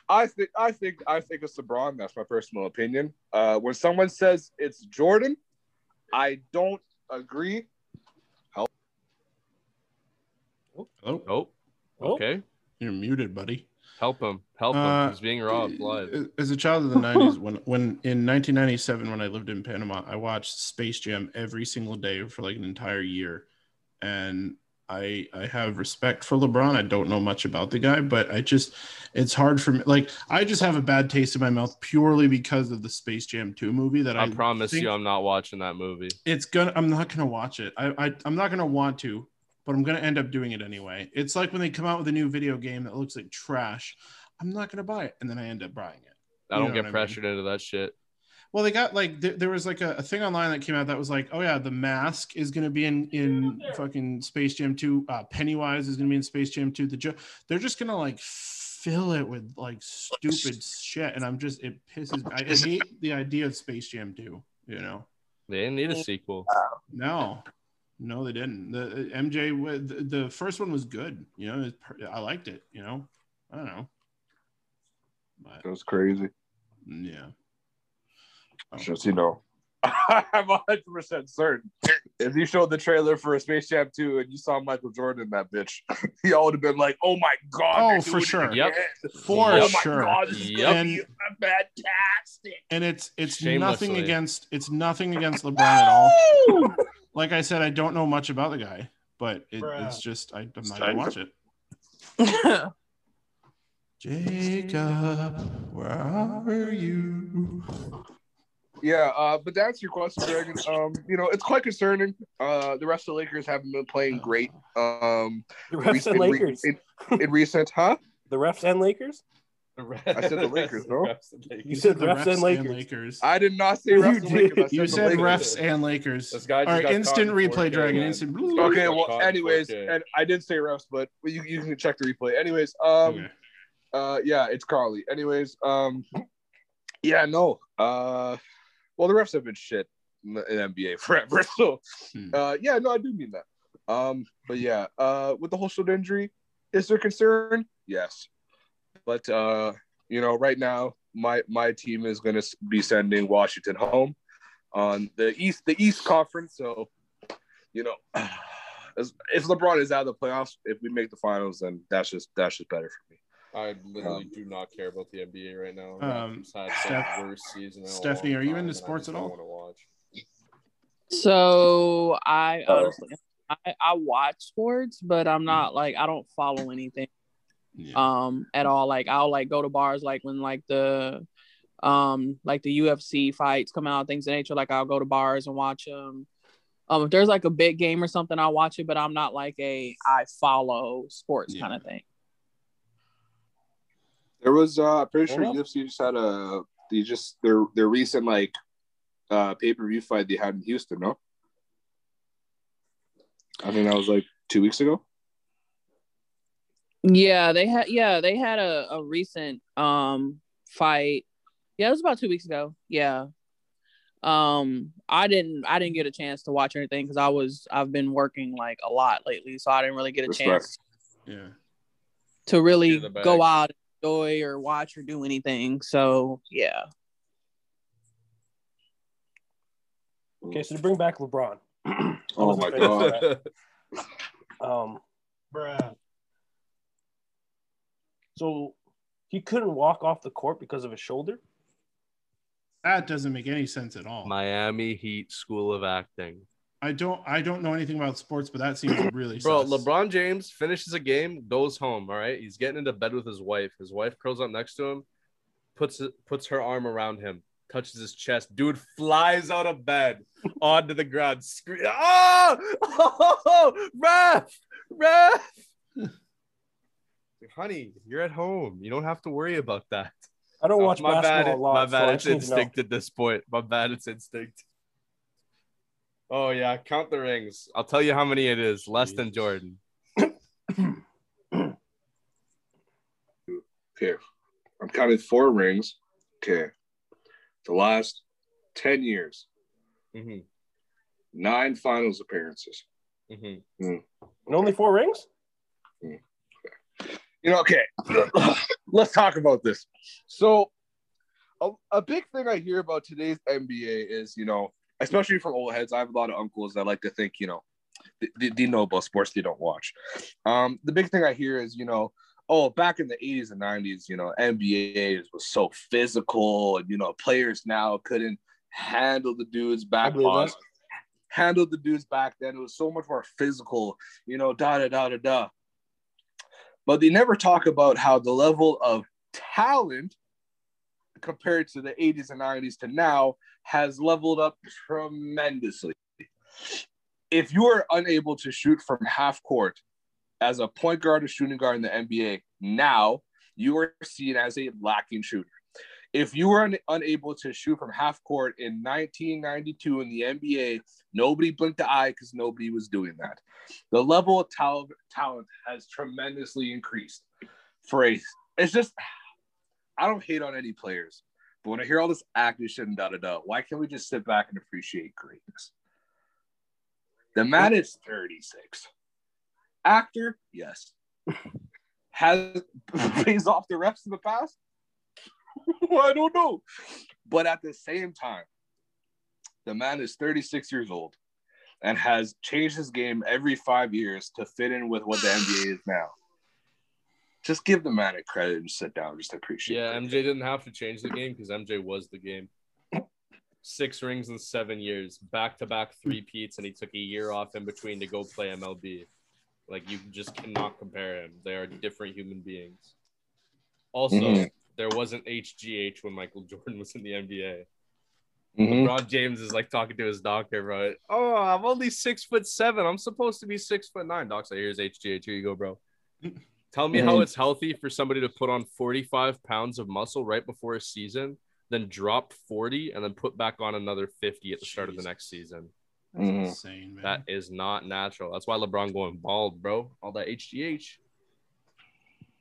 I think I think I think it's LeBron. That's my personal opinion. Uh, when someone says it's Jordan, I don't agree. oh, Oh, Oh. okay. You're muted, buddy. Help him. Help him. Uh, He's being robbed live. As a child of the '90s, when when in 1997, when I lived in Panama, I watched Space Jam every single day for like an entire year, and I I have respect for LeBron. I don't know much about the guy, but I just it's hard for me. Like I just have a bad taste in my mouth purely because of the Space Jam 2 movie that I, I promise you, I'm not watching that movie. it's gonna I'm not gonna watch it. I, I I'm not gonna want to, but I'm gonna end up doing it anyway. It's like when they come out with a new video game that looks like trash. I'm not gonna buy it, and then I end up buying it. I You don't know get what I mean? pressured into that shit. Well, they got like th- there was like a, a thing online that came out that was like, oh yeah, the mask is gonna be in in fucking Space Jam 2. Uh, Pennywise is gonna be in Space Jam 2. The jo- they're just gonna like fill it with like stupid shit, and I'm just it pisses. I, I hate the idea of Space Jam 2. You know, They didn't need a sequel. no, no, they didn't. The uh, MJ wa- the, the first one was good. You know, it per- I liked it. You know, I don't know, but That was crazy. yeah. Oh. Just you know, I'm 100 percent certain. If you showed the trailer for a Space Jam 2 and you saw Michael Jordan in that bitch, y'all would have been like, "Oh my god!" Oh, for sure. Yep. again. For oh sure. my god, this is Yep. And- be fantastic. and it's it's Shamelessly. nothing against it's nothing against LeBron at all. Like I said, I don't know much about the guy, but it, it's just I, I'm not gonna watch it. Jacob, where are you? Yeah, uh, but to answer your question, Dragon, um, you know, it's quite concerning. Uh, the rest of the Lakers haven't been playing great. Um, The refs and in re- Lakers. in, in recent, huh? The refs and Lakers. I said the Lakers, bro. You said The refs, and Lakers. Lakers. I did not say You refs and did. Lakers. Said You said Lakers. refs and Lakers. This guy All just right, got instant replay, 4K, Dragon. Instant. Okay, well, anyways, and I did say refs, but you, you can check the replay. Anyways, um, Okay. uh, yeah, it's Carly. Anyways, um, yeah, no, uh, well, the refs have been shit in the in NBA forever. So, Hmm. uh, yeah, no, I do mean that. Um, but yeah, uh, with the whole shoulder injury, is there concern? Yes, but uh, you know, right now, my my team is going to be sending Washington home on the east the East Conference. So, you know, as, if LeBron is out of the playoffs, if we make the finals, then that's just that's just better for me. I literally do not care about the NBA right now. Um, Steph- the worst season. Stephanie, are you into sports at all? wanna watch. So I honestly, I, I watch sports, but I'm not like I don't follow anything Yeah. um at all. Like I'll like go to bars like when like the um like the UFC fights come out, things of nature. Like I'll go to bars and watch them. Um, if there's like a big game or something, I'll watch it, but I'm not like a I follow sports Yeah. kind of thing. There was uh I'm pretty sure enough. UFC just had a they just their their recent like uh pay per view fight they had in Houston, no? I think that was like two weeks ago. Yeah, they had yeah, they had a, a recent um fight. Yeah, it was about two weeks ago. Yeah. Um I didn't I didn't get a chance to watch anything because I was I've been working like a lot lately, so I didn't really get a Respect. chance yeah. to really Clear the bag. go out and enjoy or watch or do anything. So yeah. Okay, so to bring back LeBron. Oh my god. Um, so he couldn't walk off the court because of his shoulder. That doesn't make any sense at all. Miami Heat School of Acting. I don't I don't know anything about sports, but that seems really Bro, sus. LeBron James finishes a game, goes home. All right, he's getting into bed with his wife. His wife curls up next to him, puts puts her arm around him, touches his chest. Dude flies out of bed onto the ground, scream, "Oh, oh, ref, ref!" Honey, you're at home. You don't have to worry about that. I don't Oh, watch my basketball bad. a lot. my bad. I it's just know. instinct at this point. My bad. It's instinct. Oh yeah, count the rings. I'll tell you how many it is. Less than Jordan. Okay. I'm counting four rings. Okay. The last 10 years, hmm nine finals appearances. hmm And only four rings. You know, okay, let's talk about this. So, a, a big thing I hear about today's NBA is, you know, especially from old heads, I have a lot of uncles that like to think, you know, they, they know about sports they don't watch. Um, the big thing I hear is, you know, oh, back in the 80s and 90s, you know, NBA was so physical, and, you know, players now couldn't handle the dudes back believe on. that. handled the dudes back then. It was so much more physical, you know, da da da da da. But they never talk about how the level of talent compared to the 80s and 90s to now has leveled up tremendously. If you are unable to shoot from half court as a point guard or shooting guard in the NBA, now you are seen as a lacking shooter. If you were un- unable to shoot from half court in 1992 in the NBA, nobody blinked an eye because nobody was doing that. The level of tal- talent has tremendously increased. For a, it's just, I don't hate on any players, but when I hear all this acting shit and da da da, why can't we just sit back and appreciate greatness? The man is 36. Actor, yes. Has pays off the refs in the past? I don't know. But at the same time, the man is 36 years old and has changed his game every five years to fit in with what the NBA is now. Just give the man a credit and sit down. Just appreciate Yeah, it. MJ didn't have to change the game because MJ was the game. Six rings in seven years, back to back three peats, and he took a year off in between to go play MLB. Like you just cannot compare him. They are different human beings. Also, Mhm. There wasn't HGH when Michael Jordan was in the NBA. Mhm. LeBron James is like talking to his doctor, bro. Oh, I'm only six foot seven. I'm supposed to be six foot nine. Doc's like, here's HGH. Here you go, bro. Tell me how Mhm. it's healthy for somebody to put on 45 pounds of muscle right before a season, then drop 40 and then put back on another 50 at the start of the next season. That's Mhm. insane, man. That is not natural. That's why LeBron going bald, bro. All that HGH.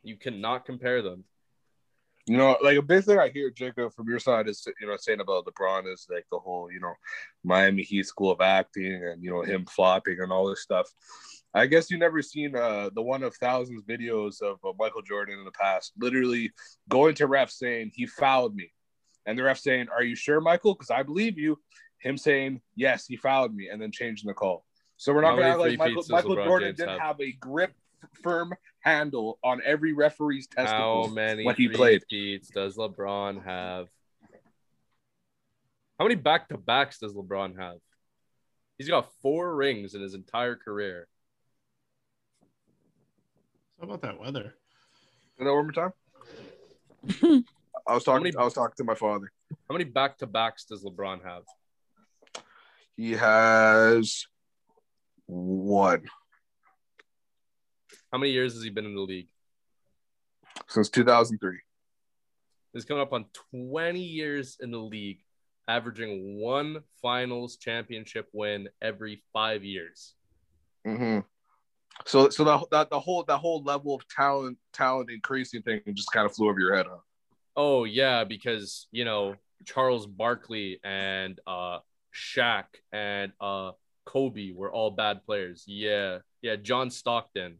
You cannot compare them. You know, like a big thing I hear, Jacob, from your side is, you know, saying about LeBron is like the whole, you know, Miami Heat School of Acting and, you know, him flopping and all this stuff. I guess you never seen uh, the one of thousands videos of uh, Michael Jordan in the past, literally going to ref saying he fouled me. And the ref saying, Are you sure, Michael? Because I believe you. Him saying, Yes, he fouled me, and then changing the call. So we're not going to many like Michael, Michael Jordan James didn't have? have a grip firm handle on every referee's How testicles. many when he played. three-peats does LeBron have? How many back to backs does LeBron have? He's got four rings in his entire career. How about that weather? Say that one more time. I was talking. many- I was talking to my father. How many back to backs does LeBron have? He has one How many years has he been in the league? since 2003. He's coming up on 20 years in the league, averaging one finals championship win every five years. Mm-hmm. So, so that, that the whole that whole level of talent talent increasing thing just kind of flew over your head, huh? Oh yeah, because you know Charles Barkley and uh Shaq and uh Kobe were all bad players. Yeah, yeah. John Stockton,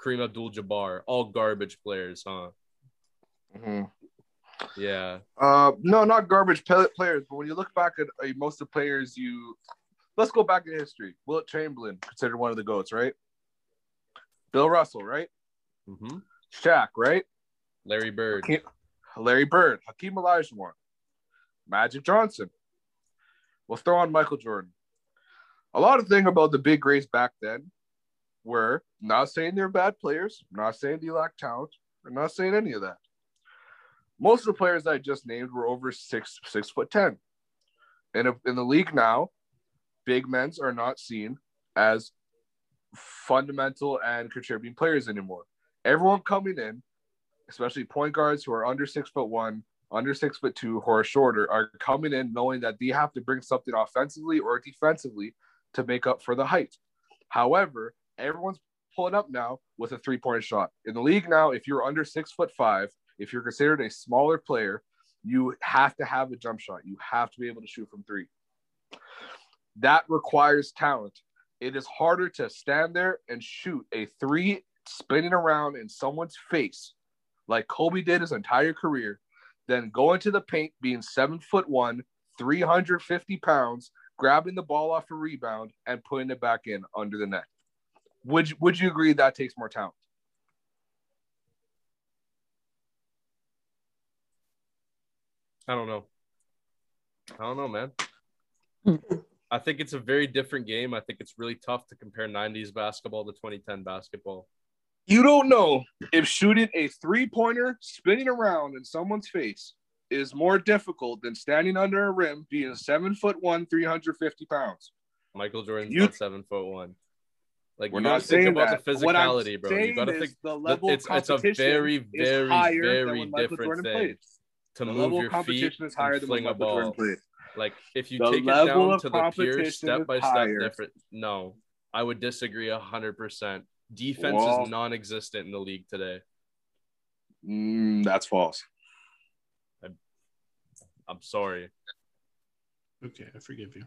Kareem Abdul-Jabbar, all garbage players, huh? Mm-hmm. Yeah. Uh, no, not garbage pe- players. But when you look back at uh, most of the players, you let's go back in history. Wilt Chamberlain, considered one of the goats, right? Bill Russell, right? hmm Shaq, right? Larry Bird. Hakeem, Larry Bird, Hakeem Olajuwon, Magic Johnson. We'll throw on Michael Jordan. A lot of thing about the big greats back then were not saying they're bad players, not saying they lack talent, I'm not saying any of that. Most of the players I just named were over six six foot ten. And in the league now, big men's are not seen as fundamental and contributing players anymore. Everyone coming in especially point guards who are under six foot one, under six foot two, who are shorter, are coming in knowing that they have to bring something offensively or defensively to make up for the height. However, everyone's pulling up now with a three point shot. In the league now, if you're under six foot five, if you're considered a smaller player, you have to have a jump shot. You have to be able to shoot from three. That requires talent. It is harder to stand there and shoot a three spinning around in someone's face like Kobe did his entire career, than going to the paint being seven foot one, 350 pounds, grabbing the ball off a rebound and putting it back in under the net. Would you, would you agree that takes more talent? I don't know. I don't know, man. Hmm. I think it's a very different game. I think it's really tough to compare 90s basketball to 2010 basketball. You don't know if shooting a three pointer spinning around in someone's face is more difficult than standing under a rim being seven foot one, 350 pounds. Michael Jordan's You- not seven foot one. Like We're not gotta think about that. the physicality, bro. You gotta think the level it's it's a very, very, very when Michael different Jordan thing to The move your competition feet is higher and than when fling a ball. Like if you The take it down to the pure competition is step by step different, no, I would disagree a hundred percent. Defense Well- is non-existent in the league today. Mm, that's false. I'm sorry. Okay, I forgive you.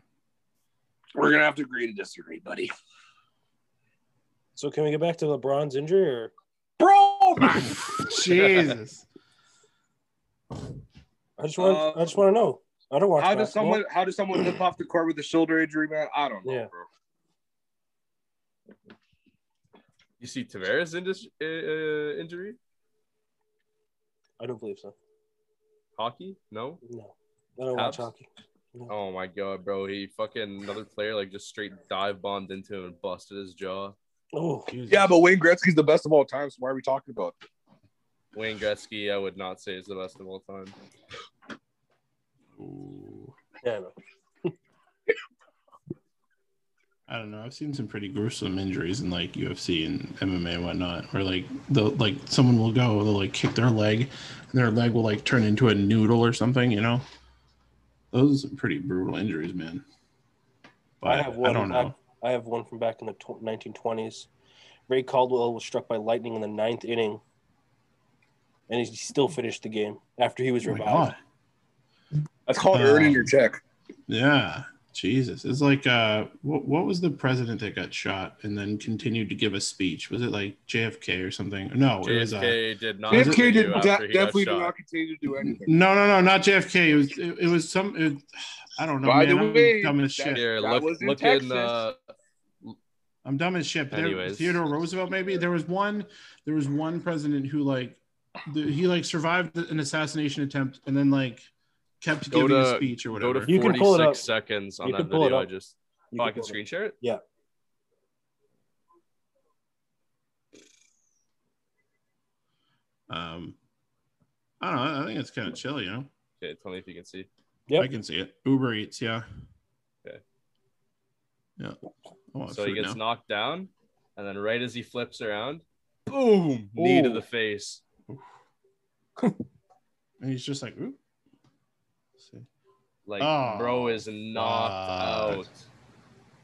We're gonna have to agree to disagree, buddy. So can we get back to LeBron's injury or Bro, Jesus. I just want Uh, I just want to know. I don't watch how does someone how does someone limp off the court with a shoulder injury, man? I don't know, Yeah. bro. You see Tavares in this uh, uh, injury? I don't believe so. Hockey? No. No. I don't watch hockey. No. Oh my god, bro! He fucking another player like just straight dive bombed into him and busted his jaw. Oh, Yeah, but Wayne Gretzky's the best of all time. So why are we talking about? it? Wayne Gretzky, I would not say is the best of all time. Ooh. yeah, I know. I don't know. I've seen some pretty gruesome injuries in like UFC and MMA and whatnot, where like the like someone will go, they'll like kick their leg, and their leg will like turn into a noodle or something. You know, those are some pretty brutal injuries, man. But I I, have one. I don't know. I, I have one from back in the tw- 1920s. Ray Caldwell was struck by lightning in the ninth inning, and he still finished the game after he was Oh revived. God. That's called Uh, earning your check. Yeah, Jesus. It's like uh, what what was the president that got shot and then continued to give a speech? Was it like JFK or something? No, it was uh, JFK did not. JFK continue did de- definitely did not continue to do anything. no, no, no, not JFK. It was it, it was some. It, I don't know, By man. the I'm way, dumb as shit. Here, That look, was in look Texas. in. Uh, I'm dumb as shit. There- Anyways. Theodore Roosevelt, maybe there was one. There was one president who like, the, he like survived an assassination attempt and then like kept Go giving a to- speech or go whatever. to You can pull it 46 up. seconds on You that can pull it video. I just. You Oh, I can can pull it screen share it. Yeah. Um, I don't know. I think it's kind of chill, you know. Okay, tell me if you can see. Yeah, I can see it. Uber Eats, yeah. Okay. Yeah. So he gets now. knocked down, and then right as he flips around, boom, knee to the face. and he's just like, ooh. See. Like, Oh, bro is knocked fuck. out.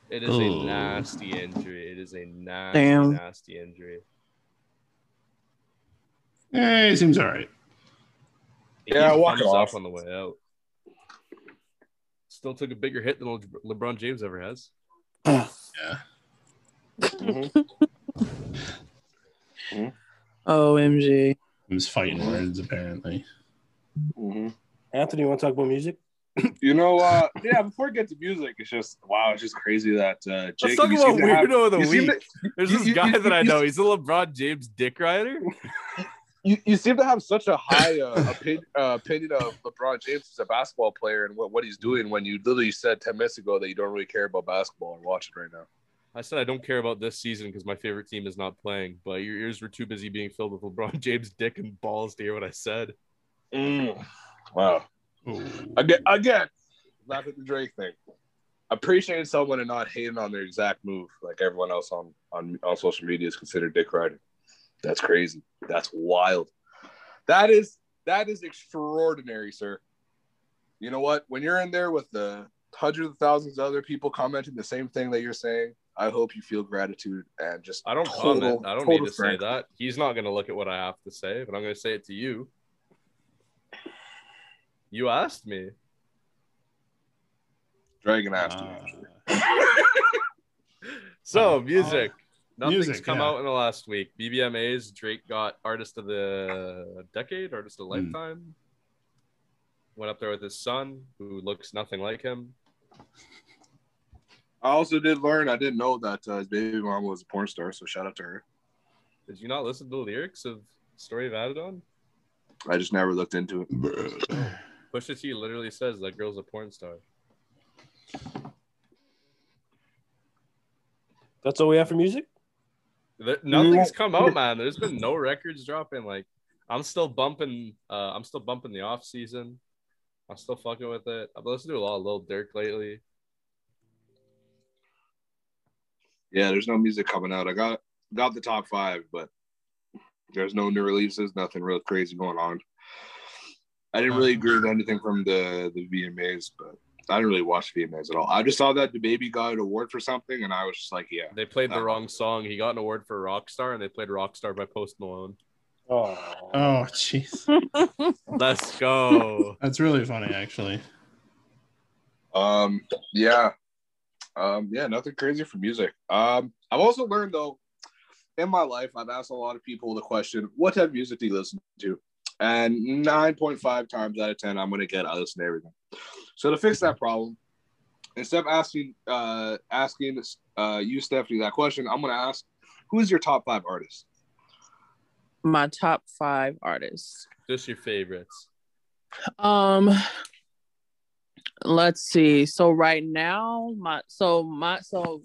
It is Ooh. a nasty injury. It is a nasty, Damn. nasty injury. Eh, he seems all right. He Yeah, gave walk it off. on the way out. Still took a bigger hit than Le- LeBron James ever has. Yeah. OMG. He was fighting words, apparently. Mhm. Anthony, you want to talk about music? You know, uh, yeah. Before we get to music, it's just wow. It's just crazy that uh, Jake. Let's talk about seem to have- weirdo of the week. to- There's you- this you- guy you- that I you- know. He's a LeBron James dick rider. you, you seem to have such a high uh, opinion, uh, opinion of LeBron James as a basketball player and what, what he's doing when you literally said 10 minutes ago that you don't really care about basketball and watch it right now. I said I don't care about this season because my favorite team is not playing, but your ears were too busy being filled with LeBron James dick and balls to hear what I said. Wow. Oh. Again, again, laugh at the Drake thing. Appreciating someone and not hating on their exact move like everyone else on, on, on social media is considered dick riding. That's crazy. That's wild. That is that is extraordinary, sir. You know what? When you're in there with the hundreds of thousands of other people commenting the same thing that you're saying, I hope you feel gratitude and just I don't total- comment. I don't need to say that. He's not going to look at what I have to say, but I'm going to say it to you. You asked me. Dragon asked you. Uh, actually. So, Uh, music. Nothing's music, come yeah. out in the last week. BBMAs, Drake got Artist of the Decade, Artist of the Hmm. Lifetime. Went up there with his son, who looks nothing like him. I also did learn. I didn't know that uh, his baby mom was a porn star. So shout out to her. Did you not listen to the lyrics of Story of Adidon? I just never looked into it. Pusha T literally says that girl's a porn star. That's all we have for music. There, nothing's come out, man. There's been no records dropping. Like, I'm still bumping. Uh, I'm still bumping the off season. I'm still fucking with it. I've listened to a lot of Lil Durk lately. Yeah, there's no music coming out. I got got the top five, but there's no new releases. Nothing real crazy going on. I didn't really agree with anything from the the VMAs, but I didn't really watch VMAs at all. I just saw that the baby got an award for something, and I was just like, yeah. They played the Uh-huh. wrong song. He got an award for Rockstar, and they played Rockstar by Post Malone. Oh, Oh, jeez. Let's go. That's really funny, actually. Um, yeah, um, yeah, nothing crazy for music. Um, I've also learned though, in my life, I've asked a lot of people the question, "What type of music do you listen to?" And nine point five times out of ten, I'm gonna get I listen to everything. So to fix that problem, instead of asking uh asking uh you Stephanie that question, I'm gonna ask, who's your top five artists? My top five artists. Just your favorites. Um, let's see. So right now, my so my so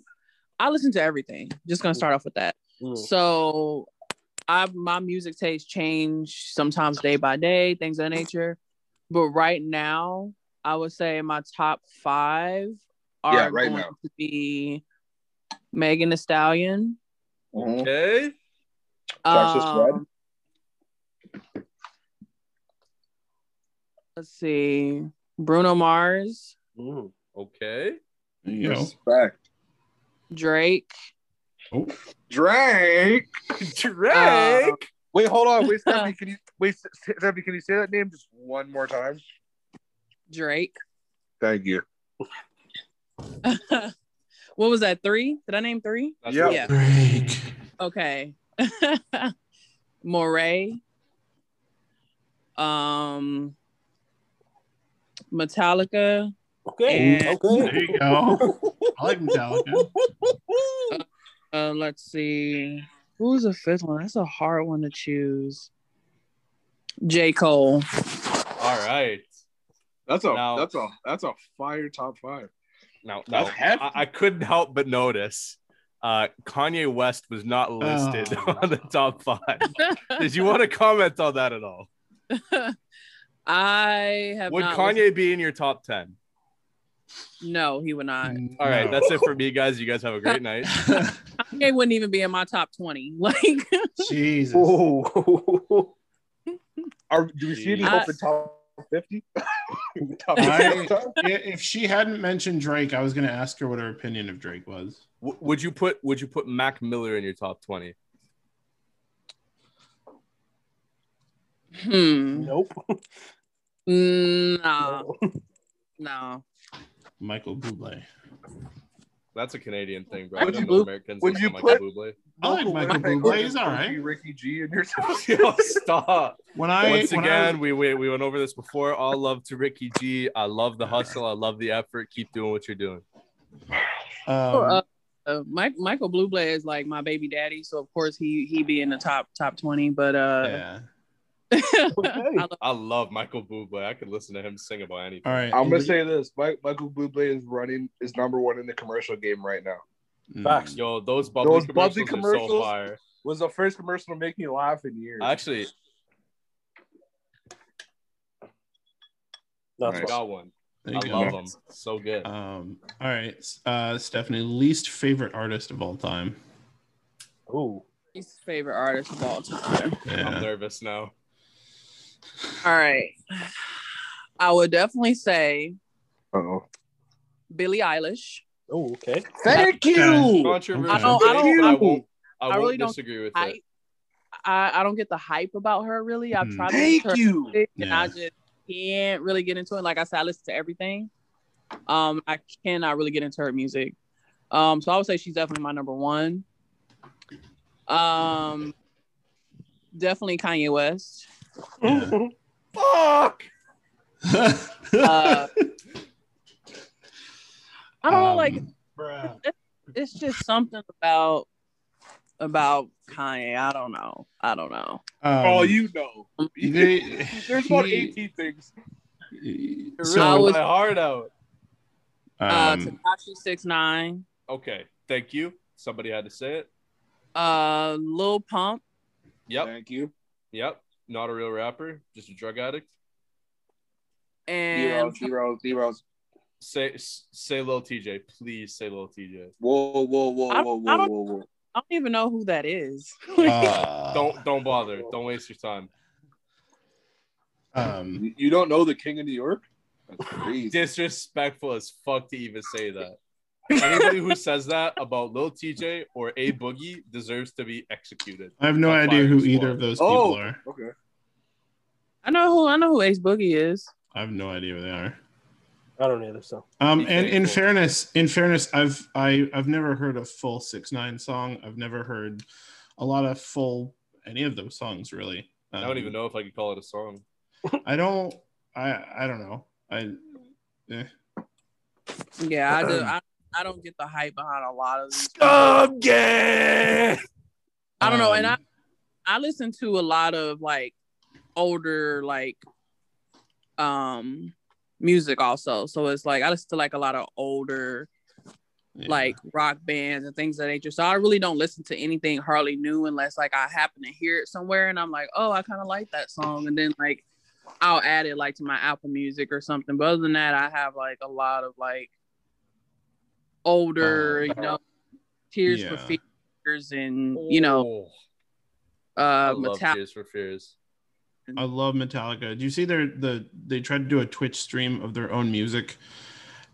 I listen to everything. Just gonna start off with that. mm. So I my music taste change sometimes day by day, things of that nature. But right now, I would say my top five are Yeah, right going now. to be Megan Thee Stallion. Okay. Justice Red? Um, let's see, Bruno Mars, Mm. Okay. There you go. Respect. Drake. Oh, Drake. Drake. Uh, Wait, hold on. Wait, Stephanie, can you wait, Stephanie, can you say that name just one more time? Drake. Thank you. what was that? Three? Did I name three? That's Yeah. Yeah. Drake. Okay. Morray. Um Metallica. Okay. And- okay. There you go. I like Metallica. Uh let's see. Who's the fifth one? That's a hard one to choose. J. Cole. All right. That's a Now- that's a that's a fire top five. Now, now That's. I, I couldn't help but notice uh, Kanye West was not listed Oh. on the top five. Did you want to comment on that at all? I have Would not Kanye be in your top 10? Listened- No, he would not. All right, No. that's it for me, guys. You guys have a great night. Kanye wouldn't even be in my top 20. Like Jesus. Oh. Are do we see any Jeez. hope in top fifty? top 50? if she hadn't mentioned Drake, I was going to ask her what her opinion of Drake was. W- would you put Would you put Mac Miller in your top 20? hmm. Nope. Nah, no. Michael Bublé. That's a Canadian thing, bro. Would you didn't know Americans would you to Michael put- Bublé. I like Michael Bublé. He's all right. Ricky G in your top. Yo, stop. When I Once when again, I, we, we we went over this before. All love to Ricky G. I love the hustle. I love the effort. Keep doing what you're doing. um, uh, uh, Mike, Michael Bublé is like my baby daddy, so of course he he be in the top top 20. But uh, yeah. I love- I love Michael Bublé. I could listen to him sing about anything. All right. I'm gonna say this: Mike, Michael Bublé is running is number one in the commercial game right now. Mm. Facts. Yo, those bubly Those bubly commercials, are so fire. Was the first commercial to make me laugh in years. Actually, That's I got one. There I you go. love them. So good. Um, all right. Uh, Stephanie, least favorite artist of all time. Ooh. His favorite artist of all time. I'm nervous now. All right, I would definitely say Uh-oh. Billie Eilish. Oh, okay. Thank you. Controversial. I don't- I don't- I won't. I, I won't really don't disagree with hype. it. I, I don't get the hype about her really. I've Hmm. tried to Thank to her you. and Yeah. I just can't really get into it. Like I said, I listen to everything. Um, I cannot really get into her music. Um, so I would say she's definitely my number one. Um, definitely Kanye West. Yeah. Fuck. Uh, I don't know, like Um, bruh. it's just something about about Kanye. I don't know. I don't know. Um, oh, you know. they- There's about he- 18 things. You're I So, was- my heart out. Uh, um, Tekashi six nine. Okay, thank you. Somebody had to say it. Uh, Lil Pump. Yep. Thank you. Yep. Not a real rapper, just a drug addict. And Zeros, zeros, zeros. Say say Lil Tjay, please say Lil Tjay. Whoa, whoa, whoa, I- whoa, whoa, whoa, whoa. I don't even know who that is. Uh, Don't don't bother. Don't waste your time. Um, You- You don't know the King of New York? That's crazy. Disrespectful as fuck to even say that. Anybody who says that about Lil Tjay or A Boogie deserves to be executed. I have no idea who either of those people Oh, are. okay. I know who I know who Ace Boogie is. I have no idea who they are. I don't either. So Um, Be and in fairness, in fairness, I've I, I've never heard a full six nine song. I've never heard a lot of full any of those songs really. I don't Um, even know if I could call it a song. I don't. I I don't know. I. Eh. Yeah, I do. I, I don't get the hype behind a lot of these. yeah. I don't know, and I Um, I listen to a lot of like older like um music also. So it's like I listen to like a lot of older yeah. like rock bands and things of that nature. So I really don't listen to anything hardly new unless like I happen to hear it somewhere and I'm like, oh, I kind of like that song, and then like I'll add it like to my Apple Music or something. But other than that, I have like a lot of like older, Uh, you know, Tears for. Fears and you know, Oh, I uh, love Metallica. Tears for Fears. I love Metallica. Do you see their the they tried to do a Twitch stream of their own music,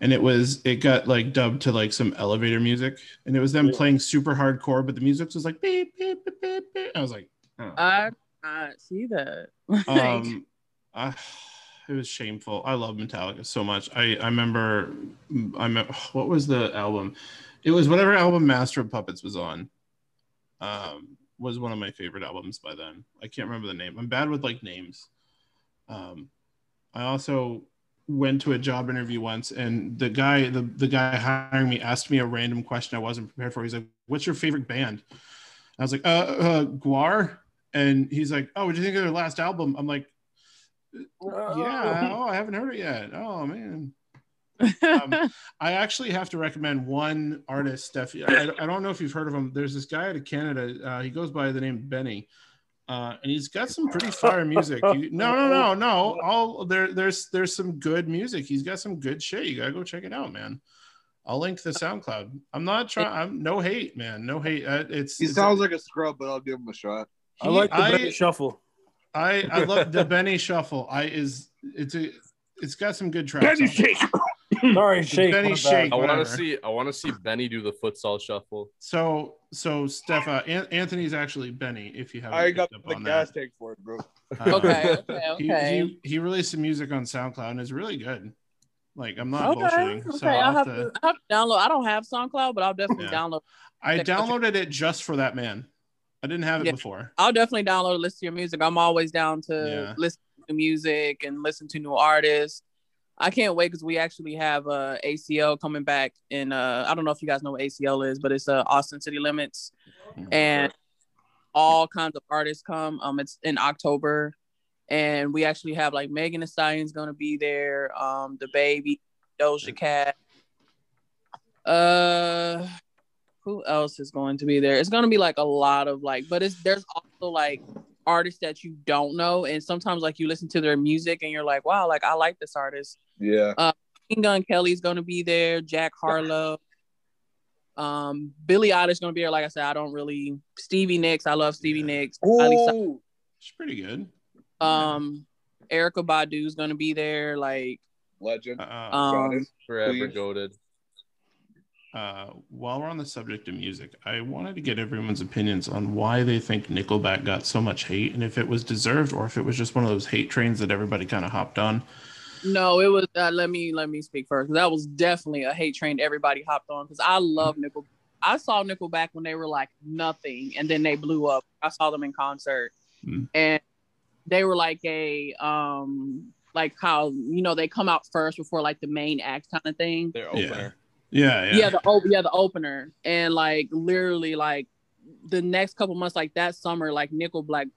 and it was it got like dubbed to like some elevator music, and it was them Yeah. playing super hardcore, but the music was like beep beep beep beep. beep. I was like, oh. I I see that. Um, I, it was shameful. I love Metallica so much. I I remember I me- what was the album? It was whatever album Master of Puppets was on. Um, was one of my favorite albums by then. I can't remember the name. I'm bad with like names. Um, I also went to a job interview once, and the guy the the guy hiring me asked me a random question I wasn't prepared for. He's like, "What's your favorite band?" I was like, "Uh, uh Gwar." And he's like, "Oh, what do you think of their last album?" I'm like, "Yeah, oh, I haven't heard it yet. Oh man." Um, I actually have to recommend one artist, Steph. I, I don't know if you've heard of him. There's this guy out of Canada. Uh, he goes by the name Benny, uh, and he's got some pretty fire music. You, no, no, no, no. All there, there's there's some good music. He's got some good shit. You gotta go check it out, man. I'll link the SoundCloud. I'm not trying. I'm no hate, man. No hate. Uh, it's He it's- sounds like a scrub, but I'll give him a shot. I like the I- Benny shuffle. I I love the Benny Shuffle. I is it's a it's got some good tracks. on it. Sorry, shake. Benny. Shake. I want to see. I want to see Benny do the futsal shuffle. So so Steph, uh, An- Anthony's actually Benny. If you haven't, I got up the on gas that. tank for it, bro. Uh, okay, okay, He, okay. he he released some music on SoundCloud and it's really good. Like I'm not Okay, bullshitting. okay. So I'll I'll have have to, to, I'll have to download. I don't have SoundCloud, but I'll definitely Yeah. download. I check out your- downloaded it just for that man. I didn't have it Yeah. before. I'll definitely download and listen to your music. I'm always down to Yeah. listen to music and listen to new artists. I can't wait because we actually have uh, ACL coming back, and uh, I don't know if you guys know what ACL is, but it's uh, Austin City Limits, and all kinds of artists come. Um, it's in October, and we actually have like Megan Thee Stallion's gonna be there, um, the baby, Doja Cat. Uh, who else is going to be there? It's gonna be like a lot of like, but it's there's also like artists that you don't know, and sometimes like you listen to their music and you're like, wow, like I like this artist. Yeah. Uh, Machine Gun Kelly's gonna be there, Jack Harlow. Um, Billie Eilish gonna be there. Like I said, I don't really Stevie Nicks. I love Stevie Yeah. Nicks. Miley Cyrus. Oh, It's pretty good. Um, Erykah Badu's gonna be there. Like, legend. Uh, Got um. Forever Please. goaded. Uh, while we're on the subject of music, I wanted to get everyone's opinions on why they think Nickelback got so much hate and if it was deserved or if it was just one of those hate trains that everybody kind of hopped on. no, it was. Uh, let me let me speak first. That was definitely a hate train everybody hopped on because I love Nickel. I saw Nickelback when they were like nothing, and then they blew up. I saw them in concert, Hmm. and they were like a um like how you know they come out first before like the main act kind of thing. Their Yeah. opener. Yeah, yeah. yeah, the op- yeah the opener and like literally like the next couple months like that summer like nickelback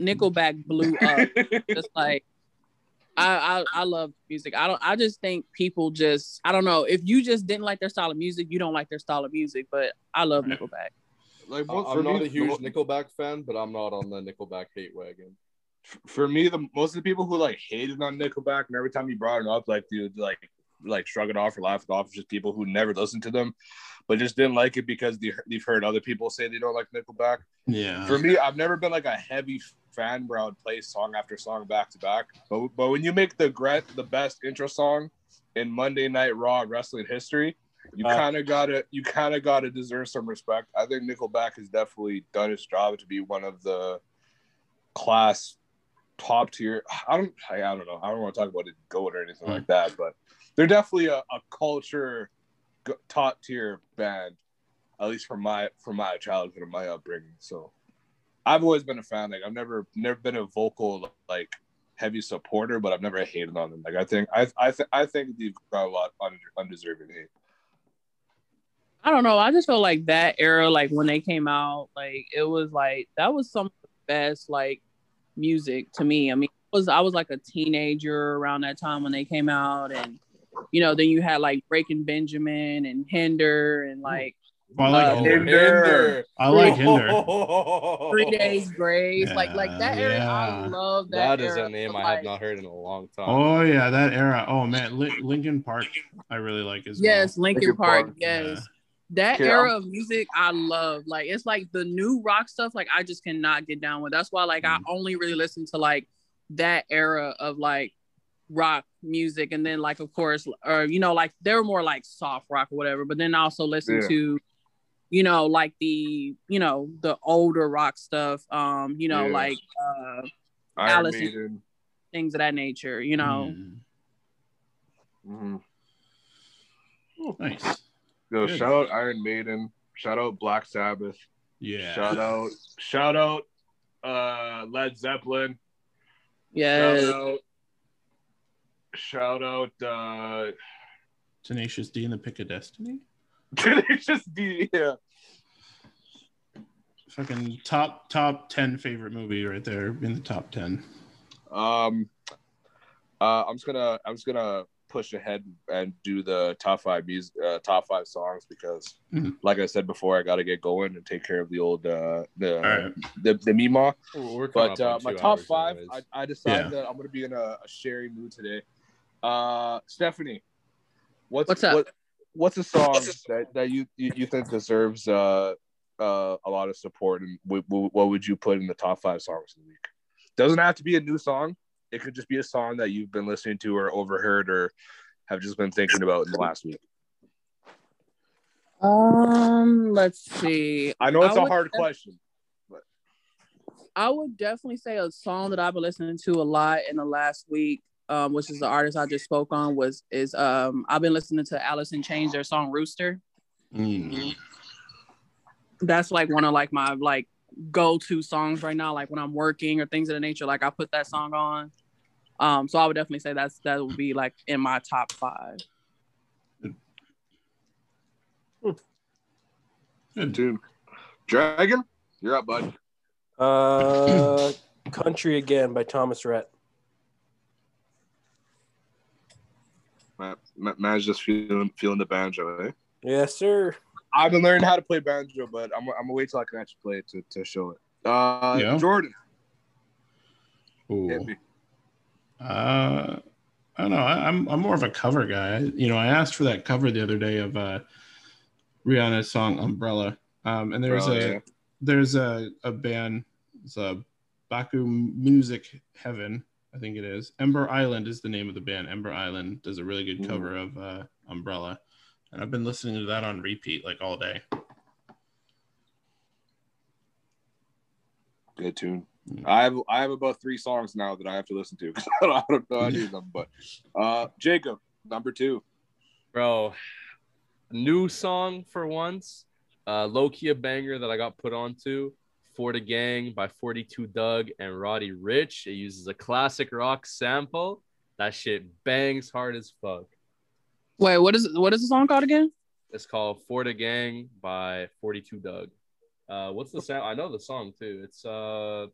nickelback blew up just like I, I I love music. I don't. I just think people just. I don't know. If you just didn't like their style of music, you don't like their style of music. But I love Right. Nickelback. Like I- most- I'm for not me, a huge the- Nickelback fan, but I'm not on the Nickelback hate wagon. for me, the most of the people who like hated on Nickelback, and every time you brought it up, like dude, like like shrug it off or laugh it off, just people who never listened to them, but just didn't like it because they, they've heard other people say they don't like Nickelback. Yeah. For me, I've never been like a heavy fan where I would play song after song back to back. But but when you make the the best intro song in Monday Night Raw wrestling history, you Uh, kind of gotta you kind of gotta deserve some respect. I think Nickelback has definitely done its job to be one of the class top tier. I don't I, I don't know. I don't want to talk about it goat or anything like that, but they're definitely a, a culture top tier band, at least from my from my childhood and my upbringing. So I've always been a fan. Like I've never never been a vocal like heavy supporter, but I've never hated on them. Like I think I I th- I think they've got a lot undeserving hate. I don't know. I just feel like that era, like when they came out, like it was like that was some of the best like music to me. I mean, was I was like a teenager around that time when they came out, and you know, then you had like Breaking Benjamin and Hinder and like Well, I like Uh, Hinder. Hinder. I like Hinder. Three Days Grace, like like that Yeah, era. yeah. I love that. that is era a name I have like- not heard in a long time. Oh yeah, that era. Oh man, Lin- Linkin Park. I really like as Yes, well. Linkin Linkin Park. Park, Yes. Yeah. That Okay, era of music I love. Like it's like the new rock stuff, like I just cannot get down with. That's why like I only really listen to like that era of like rock music. And then like of course, or you know, like they were more like soft rock or whatever, but then I also listen Yeah. to you know, like the, you know, the older rock stuff, um, you know, Yeah. like uh Iron Alice in- Maiden. things of that nature, you know. Mm, Mhm. nice. Yo, Good. shout out Iron Maiden. Shout out Black Sabbath. Yeah. Shout out, shout out, uh, Led Zeppelin. Yeah. Shout out, shout out, uh, Tenacious D and the Pick of Destiny. Tenacious D. Yeah, Fucking top top ten favorite movie right there in the top ten. Um, uh, I'm just gonna, I'm just gonna push ahead and do the top five music, uh, top five songs because, Mhm. like I said before, I got to get going and take care of the old, uh, the All right. the the Mima. We're- we're coming But uh, my top five. I, I decided Yeah. that I'm gonna be in a, a sharing mood today. Uh, Stephanie, what's What's up? What, what's a song that, that you, you you think deserves uh uh a lot of support, and w- w- what would you put in the top five songs of the week? Doesn't have to be a new song. It could just be a song that you've been listening to or overheard or have just been thinking about in the last week. Um, let's see. I know it's I a hard def- question. I would definitely say a song that I've been listening to a lot in the last week, um, which is the artist I just spoke on, was is um I've been listening to Alice in Chains their song Rooster. Mm. That's like one of like my like go-to songs right now, like when I'm working or things of the nature, like I put that song on. Um, so I would definitely say that's that would be like in my top five. Good. Dude, Dragon, you're up, bud. Uh, Country Again by Thomas Rhett. Matt, Matt, Matt's just feeling feeling the banjo, eh? Yes, sir. I've been learning how to play banjo, but I'm, I'm gonna wait till I can actually play it to, to show it. Uh, Yeah. Jordan, Ooh. hit me. Uh, I don't know. I, I'm I'm more of a cover guy. You know, I asked for that cover the other day of uh, Rihanna's song "Umbrella," um, and there's Bro, a yeah. there's a a band. It's a Baku Music Heaven, I think it is. Ember Island is the name of the band. Ember Island does a really good Ooh. cover of uh, "Umbrella," and I've been listening to that on repeat like all day. Good tune. Mm. I have I have about three songs now that I have to listen to. 'cause I don't, I don't know any of them, but uh, Jacob, number two. bro. New song for once. Uh, low key a banger that I got put onto. For the Gang by 42 Dugg and Roddy Ricch. It uses a classic rock sample. That shit bangs hard as fuck. Wait, what is what is the song called again? It's called For the Gang by 42 Dugg. Uh, what's the sound? I know the song too. It's uh,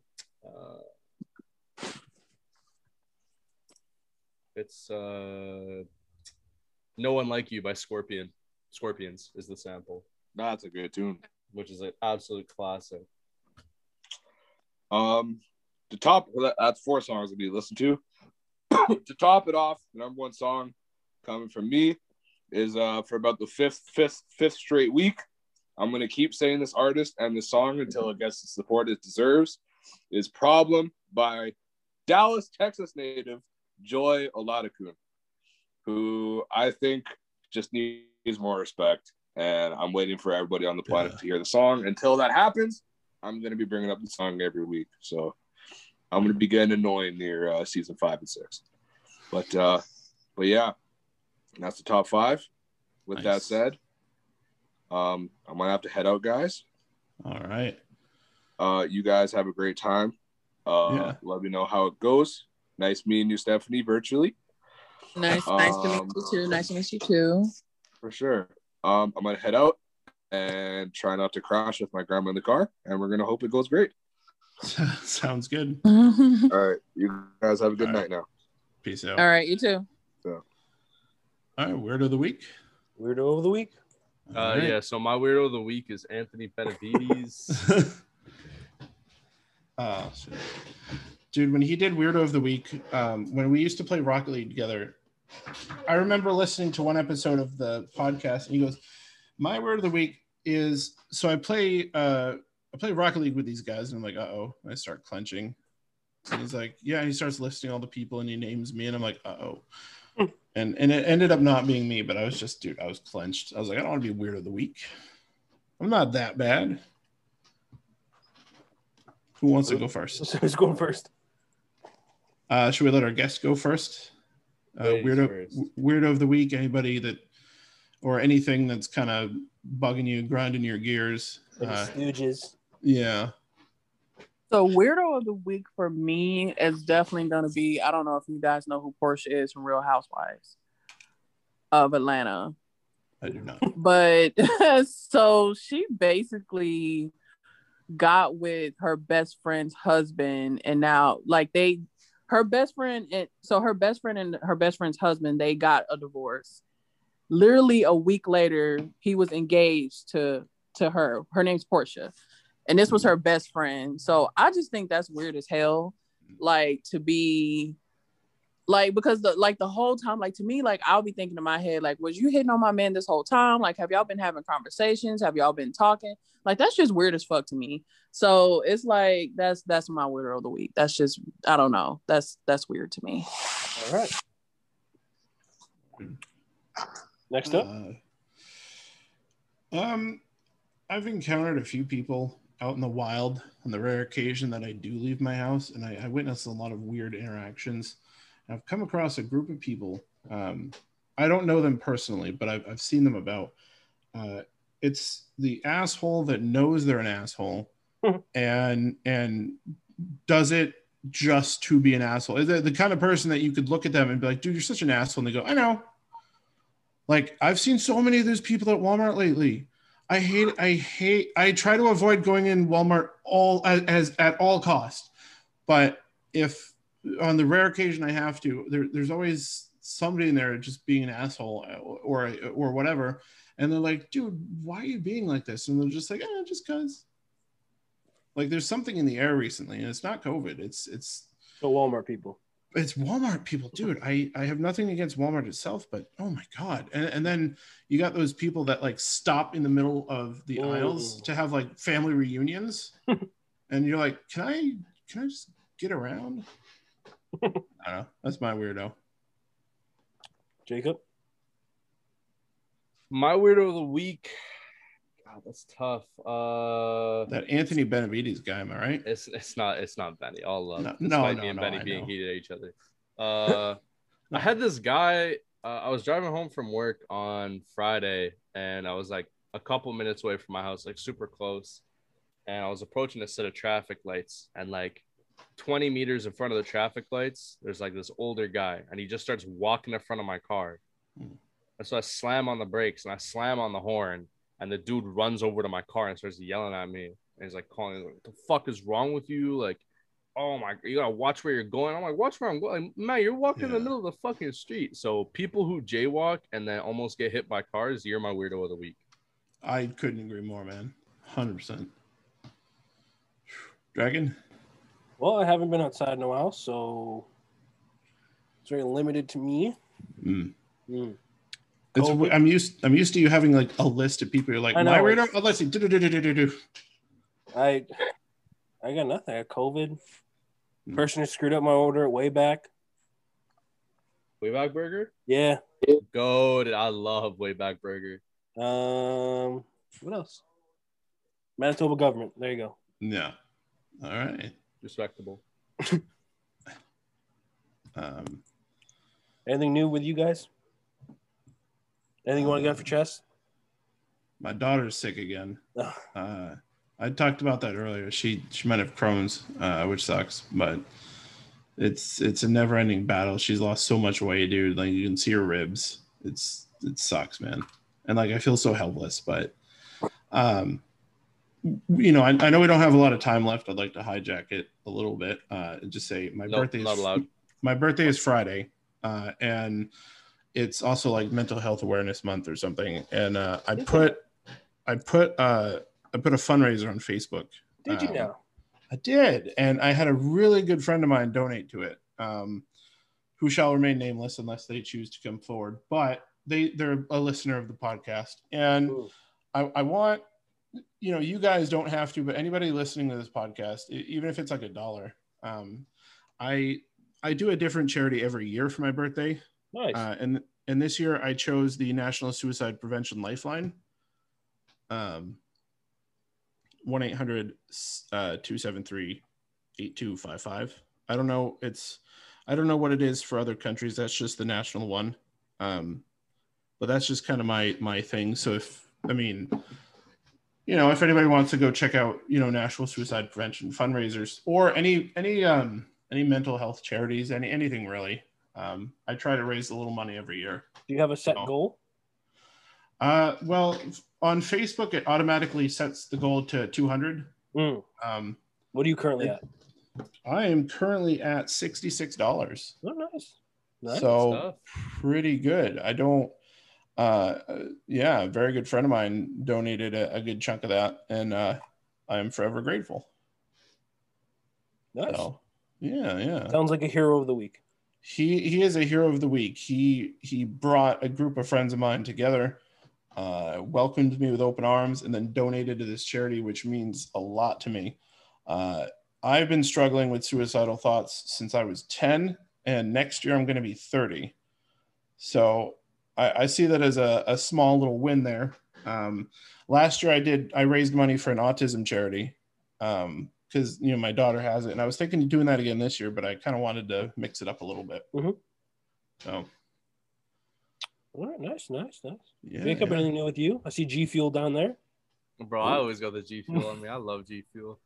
uh It's uh, "No One Like You" by Scorpion. Scorpions is the sample, That's a good tune. which is an absolute classic. Um, to top well, that's four songs to be listened to. to top it off, the number one song coming from me is uh for about the fifth, fifth, fifth straight week. I'm gonna keep saying this artist and this song until it gets the support it deserves. Is "Problem" by Dallas, Texas native Joy Oladokun, who I think just needs more respect. And I'm waiting for everybody on the planet Yeah. to hear the song. Until that happens, I'm going to be bringing up the song every week. So I'm going to be getting annoying near uh, season five and six. But uh, but yeah, that's the top five. With that said, um, I'm gonna have to head out, guys. All right. Uh, you guys have a great time. Uh, Yeah. Let me know how it goes. Nice meeting you, Stephanie, virtually Nice, nice to meet Um, you too. Nice to meet you too. for sure. Um, I'm gonna head out and try not to crash with my grandma in the car, and we're gonna hope it goes great. Sounds good. All right, you guys have a good All right. night now. Peace out. All right, you too. All right. weirdo of the week. Weirdo of the week. Uh, All right. yeah. So my weirdo of the week is Anthony Benavides. oh, shit. dude, when he did Weirdo of the Week, um, when we used to play Rocket League together, I remember listening to one episode of the podcast, and he goes, "My word of the week is so I play uh, I play Rocket League with these guys, and I'm like, uh oh, I start clenching." And he's like, "Yeah," and he starts listing all the people, and he names me, and I'm like, "Uh oh." And, and it ended up not being me, but I was just, dude, I was clenched. I was like, I don't want to be weird of the week. I'm not that bad. Who wants to go first? Who's going first? Uh, should we let our guests go first? Uh, Ladies weirdo, first. weirdo of the week. Anybody that, or anything that's kind of bugging you, grinding your gears. Any Uh, Stooges. yeah. So weirdo of the week for me is definitely gonna be. I don't know if you guys know who Porsha is from Real Housewives of Atlanta. I do not. but so she basically got with her best friend's husband and now like they her best friend and so her best friend and her best friend's husband they got a divorce literally a week later he was engaged to to her. Her name's Porsha. And this was her best friend. So i just think that's weird as hell like to be like because the like the whole time like to me like i'll be thinking in my head like was you hitting on my man this whole time? Like have y'all been having conversations? Have y'all been talking? Like that's just weird as fuck to me. So it's like that's that's my weirdo of the week. That's just i don't know. That's that's weird to me. All right. Next up. Uh, um, I've encountered a few people out in the wild on the rare occasion that I do leave my house, and I, I witness a lot of weird interactions. I've come across a group of people. Um, I don't know them personally, but I've, I've seen them about. Uh, it's the asshole that knows they're an asshole and and does it just to be an asshole. The, the kind of person that you could look at them and be like, dude, you're such an asshole. And they go, I know. Like I've seen so many of those people at Walmart lately. I hate, I hate, I try to avoid going in Walmart all as, as at all cost. But if on the rare occasion I have to, there, there's always somebody in there just being an asshole or or whatever. And they're like, dude, why are you being like this? And they're just like, eh, just cause. Like there's something in the air recently, and it's not COVID. It's it's the Walmart people. It's Walmart people, dude. I I have nothing against Walmart itself, but oh my god! And and then you got those people that like stop in the middle of the aisles to have like family reunions, and you're like, can I can I just get around? I don't know. That's my weirdo. Jacob. My weirdo of the week. God, that's tough. Uh, That Anthony Benavides guy, am I right? it's it's not it's not Benny. All love. No, despite no, me and no, Benny I being know. heated at each other. Uh, I had this guy. Uh, I was driving home from work on Friday, and I was like a couple minutes away from my house, like super close. And I was approaching a set of traffic lights, and like 20 meters in front of the traffic lights, there's like this older guy, and he just starts walking in front of my car. Hmm. And so I slam on the brakes and I slam on the horn, and the dude runs over to my car and starts yelling at me. And he's like calling, like, the fuck is wrong with you? Like, "Oh my, you gotta watch where you're going." I'm like, "Watch where I'm going." Like, Man, you're walking in the middle of the fucking street. So people who jaywalk and then almost get hit by cars, you're my weirdo of the week. I couldn't agree more, man. Hundred percent. Dragon. Well, I haven't been outside in a while, so it's very limited to me. Mm. Mm. It's, COVID. I'm used. I'm used to you having like a list of people. You're like, I know, my radar. Oh, let's see. Do-do-do-do-do-do. I I got nothing. I got COVID. Mm. Person who screwed up my order way back. Wayback Burger, Yeah. go! I love Wayback Burger. Um. What else? Manitoba government. There you go. Yeah. All right. Respectable. Um, Anything new with you guys? Anything you want to get off your chest? my daughter's sick again. Ugh. Uh, I talked about that earlier. She she might have Crohn's, uh, which sucks, but it's it's a never ending battle. She's lost so much weight, dude. Like you can see her ribs. It's it sucks, man. And like I feel so helpless, but um you know, I, I know we don't have a lot of time left. I'd like to hijack it a little bit. Uh and just say my Nope, birthday not is allowed. my birthday is Friday, uh, and it's also like Mental Health Awareness Month or something. And uh, I put, I put, uh, I put a fundraiser on Facebook. Did you Um, now? I did, and I had a really good friend of mine donate to it, um, who shall remain nameless unless they choose to come forward. But they they're a listener of the podcast, and Ooh. I, I want you know you guys don't have to, but anybody listening to this podcast, even if it's like a dollar, um, I I do a different charity every year for my birthday, Nice. uh, and and this year I chose the National Suicide Prevention Lifeline. Um, one 800 273 8255. I don't know. It's I don't know what it is for other countries. That's just the national one. Um, but that's just kind of my my thing. So if I mean, you know, if anybody wants to go check out, you know, National Suicide Prevention fundraisers or any any um any mental health charities, any anything really. Um, I try to raise a little money every year. Do you have a set no. goal? Uh, well, on Facebook, it automatically sets the goal to 200. Mm. Um, What are you currently at? I am currently at $66. Oh, nice. Nice. so Stuff. pretty good. I don't, uh, uh, yeah, a very good friend of mine donated a, a good chunk of that, and uh, I am forever grateful. nice. So, yeah, yeah. Sounds like a hero of the week. He he is a hero of the week. He he brought a group of friends of mine together, uh, welcomed me with open arms, and then donated to this charity, which means a lot to me. Uh, I've been struggling with suicidal thoughts since I was ten, and next year I'm going to be thirty. So I, I see that as a, a small little win there. Um, last year I did I raised money for an autism charity. Um, because you know my daughter has it, and I was thinking of doing that again this year, but I kind of wanted to mix it up a little bit. Mm-hmm. So All right, nice, nice, nice. yeah, Jacob, yeah. anything new with you? I see G Fuel down there. Bro, I always got the G Fuel on me. I love G Fuel.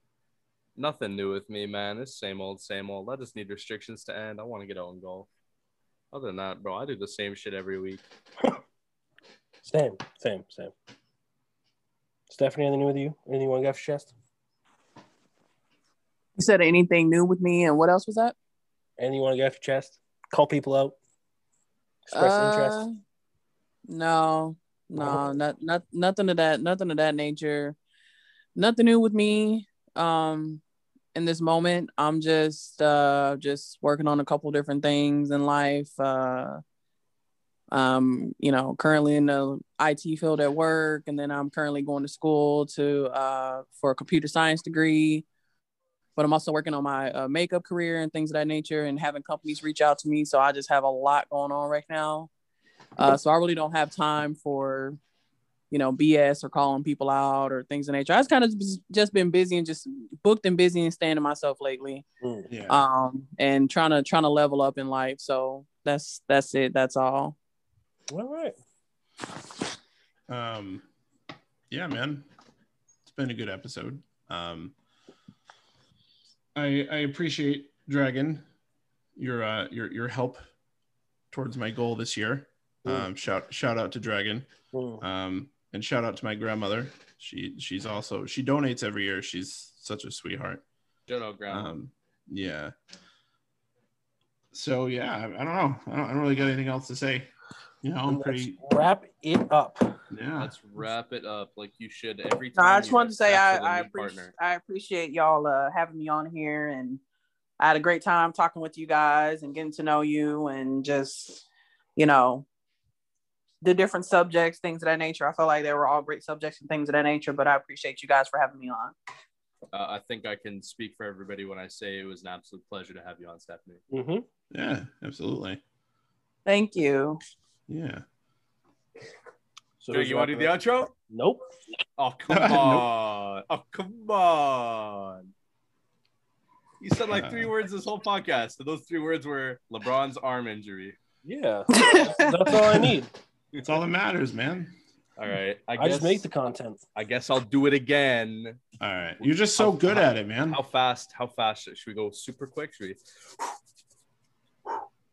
Nothing new with me, man. It's same old, same old. I just need restrictions to end. I want to get out and golf. Other than that, bro, I do the same shit every week. Same, same, same. Stephanie, anything new with you? Anything you want to get off your chest? You said anything new with me, and what else was that? Anything you want to get off your chest? Call people out. Express Uh, interest. No, no, Oh. not not nothing of that, nothing of that nature. Nothing new with me. Um, in this moment, I'm just uh just working on a couple different things in life. Uh, um, you know, currently in the IT field at work, and then I'm currently going to school to uh for a computer science degree. But I'm also working on my uh, makeup career and things of that nature, and having companies reach out to me. So I just have a lot going on right now. Uh, so I really don't have time for, you know, BS or calling people out or things of nature. I just kind of just been busy and just booked and busy and staying to myself lately. Mm. yeah. Um, and trying to trying to level up in life. So that's that's it. That's all. All right. um, yeah, man, it's been a good episode. Um, I I appreciate Dragon your uh your your help towards my goal this year. Um, shout shout out to Dragon. Mm. Um, and shout out to my grandmother. She she's also she donates every year. She's such a sweetheart. Jono Grandma. Um, Yeah. So yeah, I, I don't know. I don't, I don't really got anything else to say. You know, I'm let's pretty. wrap it up. Yeah. Let's wrap it up like you should every No, time. I just wanted to say I wrestle a I, appreciate. I appreciate y'all uh, having me on here, and I had a great time talking with you guys and getting to know you, and just you know the different subjects, things of that nature. I felt like they were all great subjects and things of that nature. But I appreciate you guys for having me on. Uh, I think I can speak for everybody when I say it was an absolute pleasure to have you on, Stephanie. hmm Yeah. Absolutely. Thank you. Yeah. So Jake, you want to do the outro? Nope. Oh come Nope. on! Oh come on! You said like three words this whole podcast. So those three words were LeBron's arm injury. Yeah, that's all I need. It's all that matters, man. All right. I, I, guess just make the content. I guess I'll do it again. All right. You're just so good at it, man. How fast? How fast? Should we go super quick? Should we?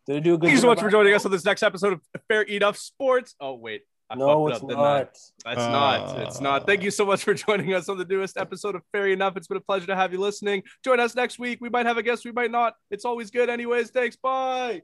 Did I do a good? Thank you so much for joining us on this next episode of Fair Enough Sports. Oh wait, I No, it's up, didn't It's not. Not. It's ah. not. Thank you so much for joining us on the newest episode of Fair Enough. It's been a pleasure to have you listening. Join us next week. We might have a guest, we might not. It's always good, anyways. Thanks. Bye.